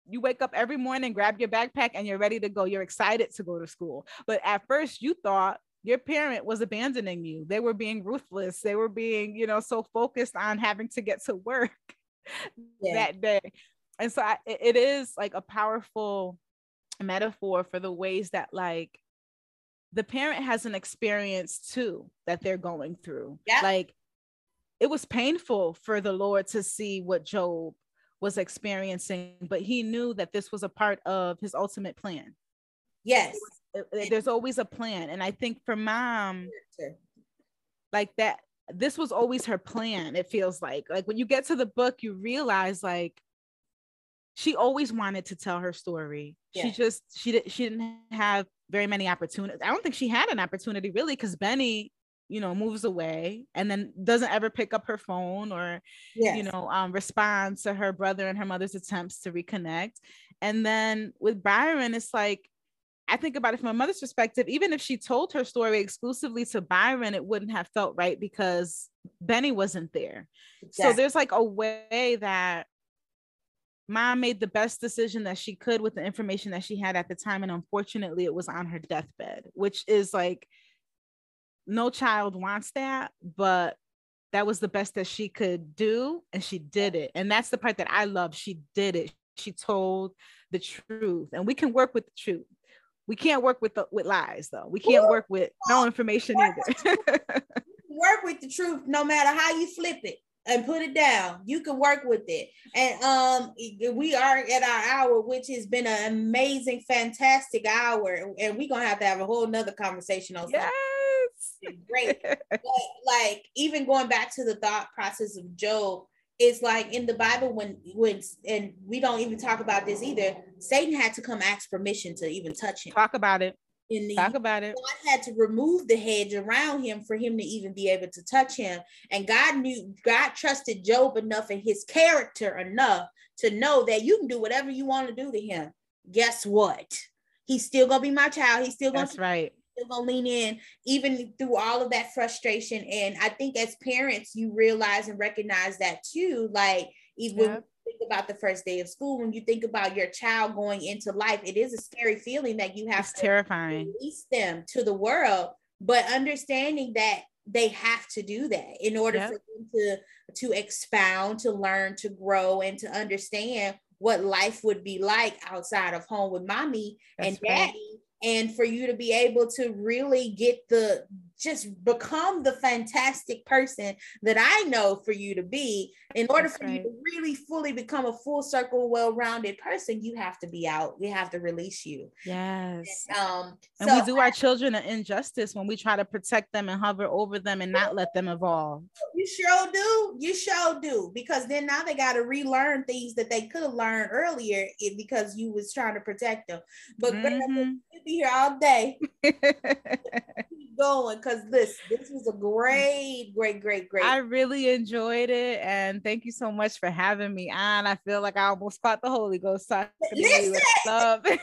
you wake up every morning, grab your backpack, and you're ready to go. You're excited to go to school. But at first, you thought your parent was abandoning you. They were being ruthless. They were being, you know, so focused on having to get to work yeah. that day. And so I, it is like a powerful metaphor for the ways that like the parent has an experience too that they're going through. Yeah. Like it was painful for the Lord to see what Job was experiencing, but he knew that this was a part of his ultimate plan. Yes. There's always a plan. And I think for mom, like that, this was always her plan. It feels like, like when you get to the book, you realize like she always wanted to tell her story. Yeah. She just, she, didn't she didn't have very many opportunities. I don't think she had an opportunity really because Benny you know moves away and then doesn't ever pick up her phone or yes. you know um, respond to her brother and her mother's attempts to reconnect and then with byron it's like i think about it from a mother's perspective even if she told her story exclusively to byron it wouldn't have felt right because benny wasn't there. So there's like a way that mom made the best decision that she could with the information that she had at the time and unfortunately it was on her deathbed which is like no child wants that, but that was the best that she could do and she did it. And that's the part that i love. She did it. She told the truth and we can work with the truth we can't work with the, with lies though. We can't work with no information either. work with the truth no matter how you flip it and put it down. You can work with it. And um we are at our hour which has been an amazing fantastic hour and we're gonna have to have a whole nother conversation on yes. great. but like even going back to the thought process of Job, it's like in the Bible when when and we don't even talk about this either. Satan had to come ask permission to even touch him. Talk about it. In the, talk about it. God had to remove the hedge around him for him to even be able to touch him. And God knew God trusted Job enough and his character enough to know that you can do whatever you want to do to him. Guess what? He's still gonna be my child. He's still gonna That's right still gonna lean in even through all of that frustration. And I think as parents, you realize and recognize that too. Like even yeah. think about the first day of school, when you think about your child going into life, it is a scary feeling that you have it's to terrifying. release them to the world. But understanding that they have to do that in order yep. for them to to expound, to learn, to grow, and to understand what life would be like outside of home with mommy That's and daddy. Right and for you to be able to really get the just become the fantastic person that I know for you to be. In order That's for right. you to really fully become a full circle, well-rounded person, you have to be out. We have to release you. Yes. And, um, and so we do our children an injustice when we try to protect them and hover over them and not let them evolve. You sure do. You sure do. Because then now they got to relearn things that they could have learned earlier because you was trying to protect them. But mm-hmm. we'll be here all day. Going because this this was a great, great, great, great. I really enjoyed it, and thank you so much for having me on. I feel like I almost caught the Holy Ghost talking Listen. love. like,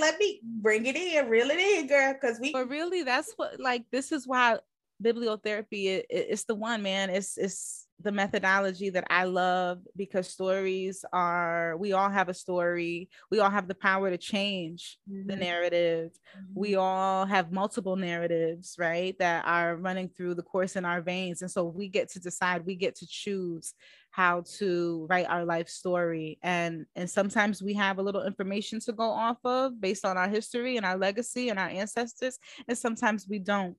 let me bring it in, reel it in, girl, because we. But really, that's what like this is why bibliotherapy it, it, it's the one man. It's it's the methodology that I love because stories are, we all have a story. We all have the power to change mm-hmm. the narrative. Mm-hmm. We all have multiple narratives, right, that are running through the course in our veins. And so we get to decide, we get to choose how to write our life story and and sometimes we have a little information to go off of based on our history and our legacy and our ancestors and sometimes we don't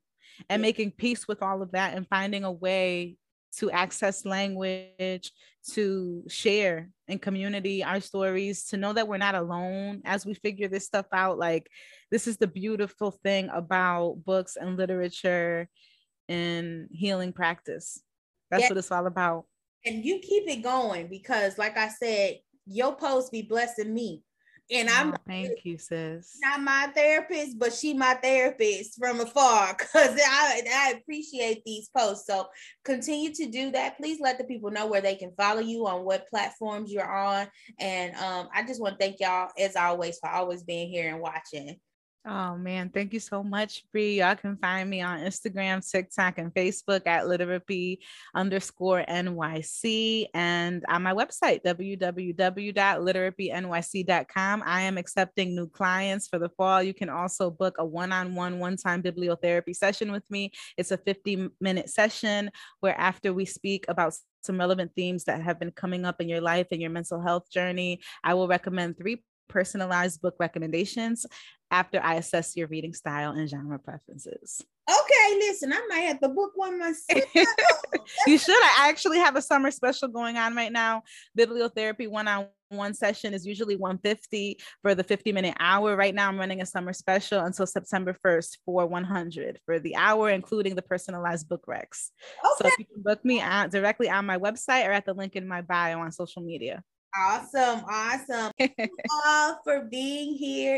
and making peace with all of that and finding a way to access language, to share in community our stories, to know that we're not alone as we figure this stuff out. Like, this is the beautiful thing about books and literature and healing practice. That's what it's all about. And you keep it going because, like I said, your post be blessing me and I'm oh, thank you, sis. Not my therapist, but she my therapist from afar because I, I appreciate these posts. So continue to do that. Please let the people know where they can follow you on what platforms you're on. And um, I just want to thank y'all as always for always being here and watching. Oh man, thank you so much, Bri. Y'all can find me on Instagram, TikTok, and Facebook at literapy underscore NYC and on my website, www.literapynyc.com. I am accepting new clients for the fall. You can also book a one-on-one, one-time bibliotherapy session with me. It's a 50-minute session where after we speak about some relevant themes that have been coming up in your life and your mental health journey, I will recommend three personalized book recommendations after I assess your reading style and genre preferences. Okay, listen, I might have to book one myself. you should. I actually have a summer special going on right now. Bibliotherapy one-on-one session is usually 150 for the 50 minute hour. Right now, I'm running a summer special until September 1st for 100 for the hour, including the personalized book recs. Okay. So you can book me out directly on my website or at the link in my bio on social media. Awesome. Awesome. Thank you all for being here.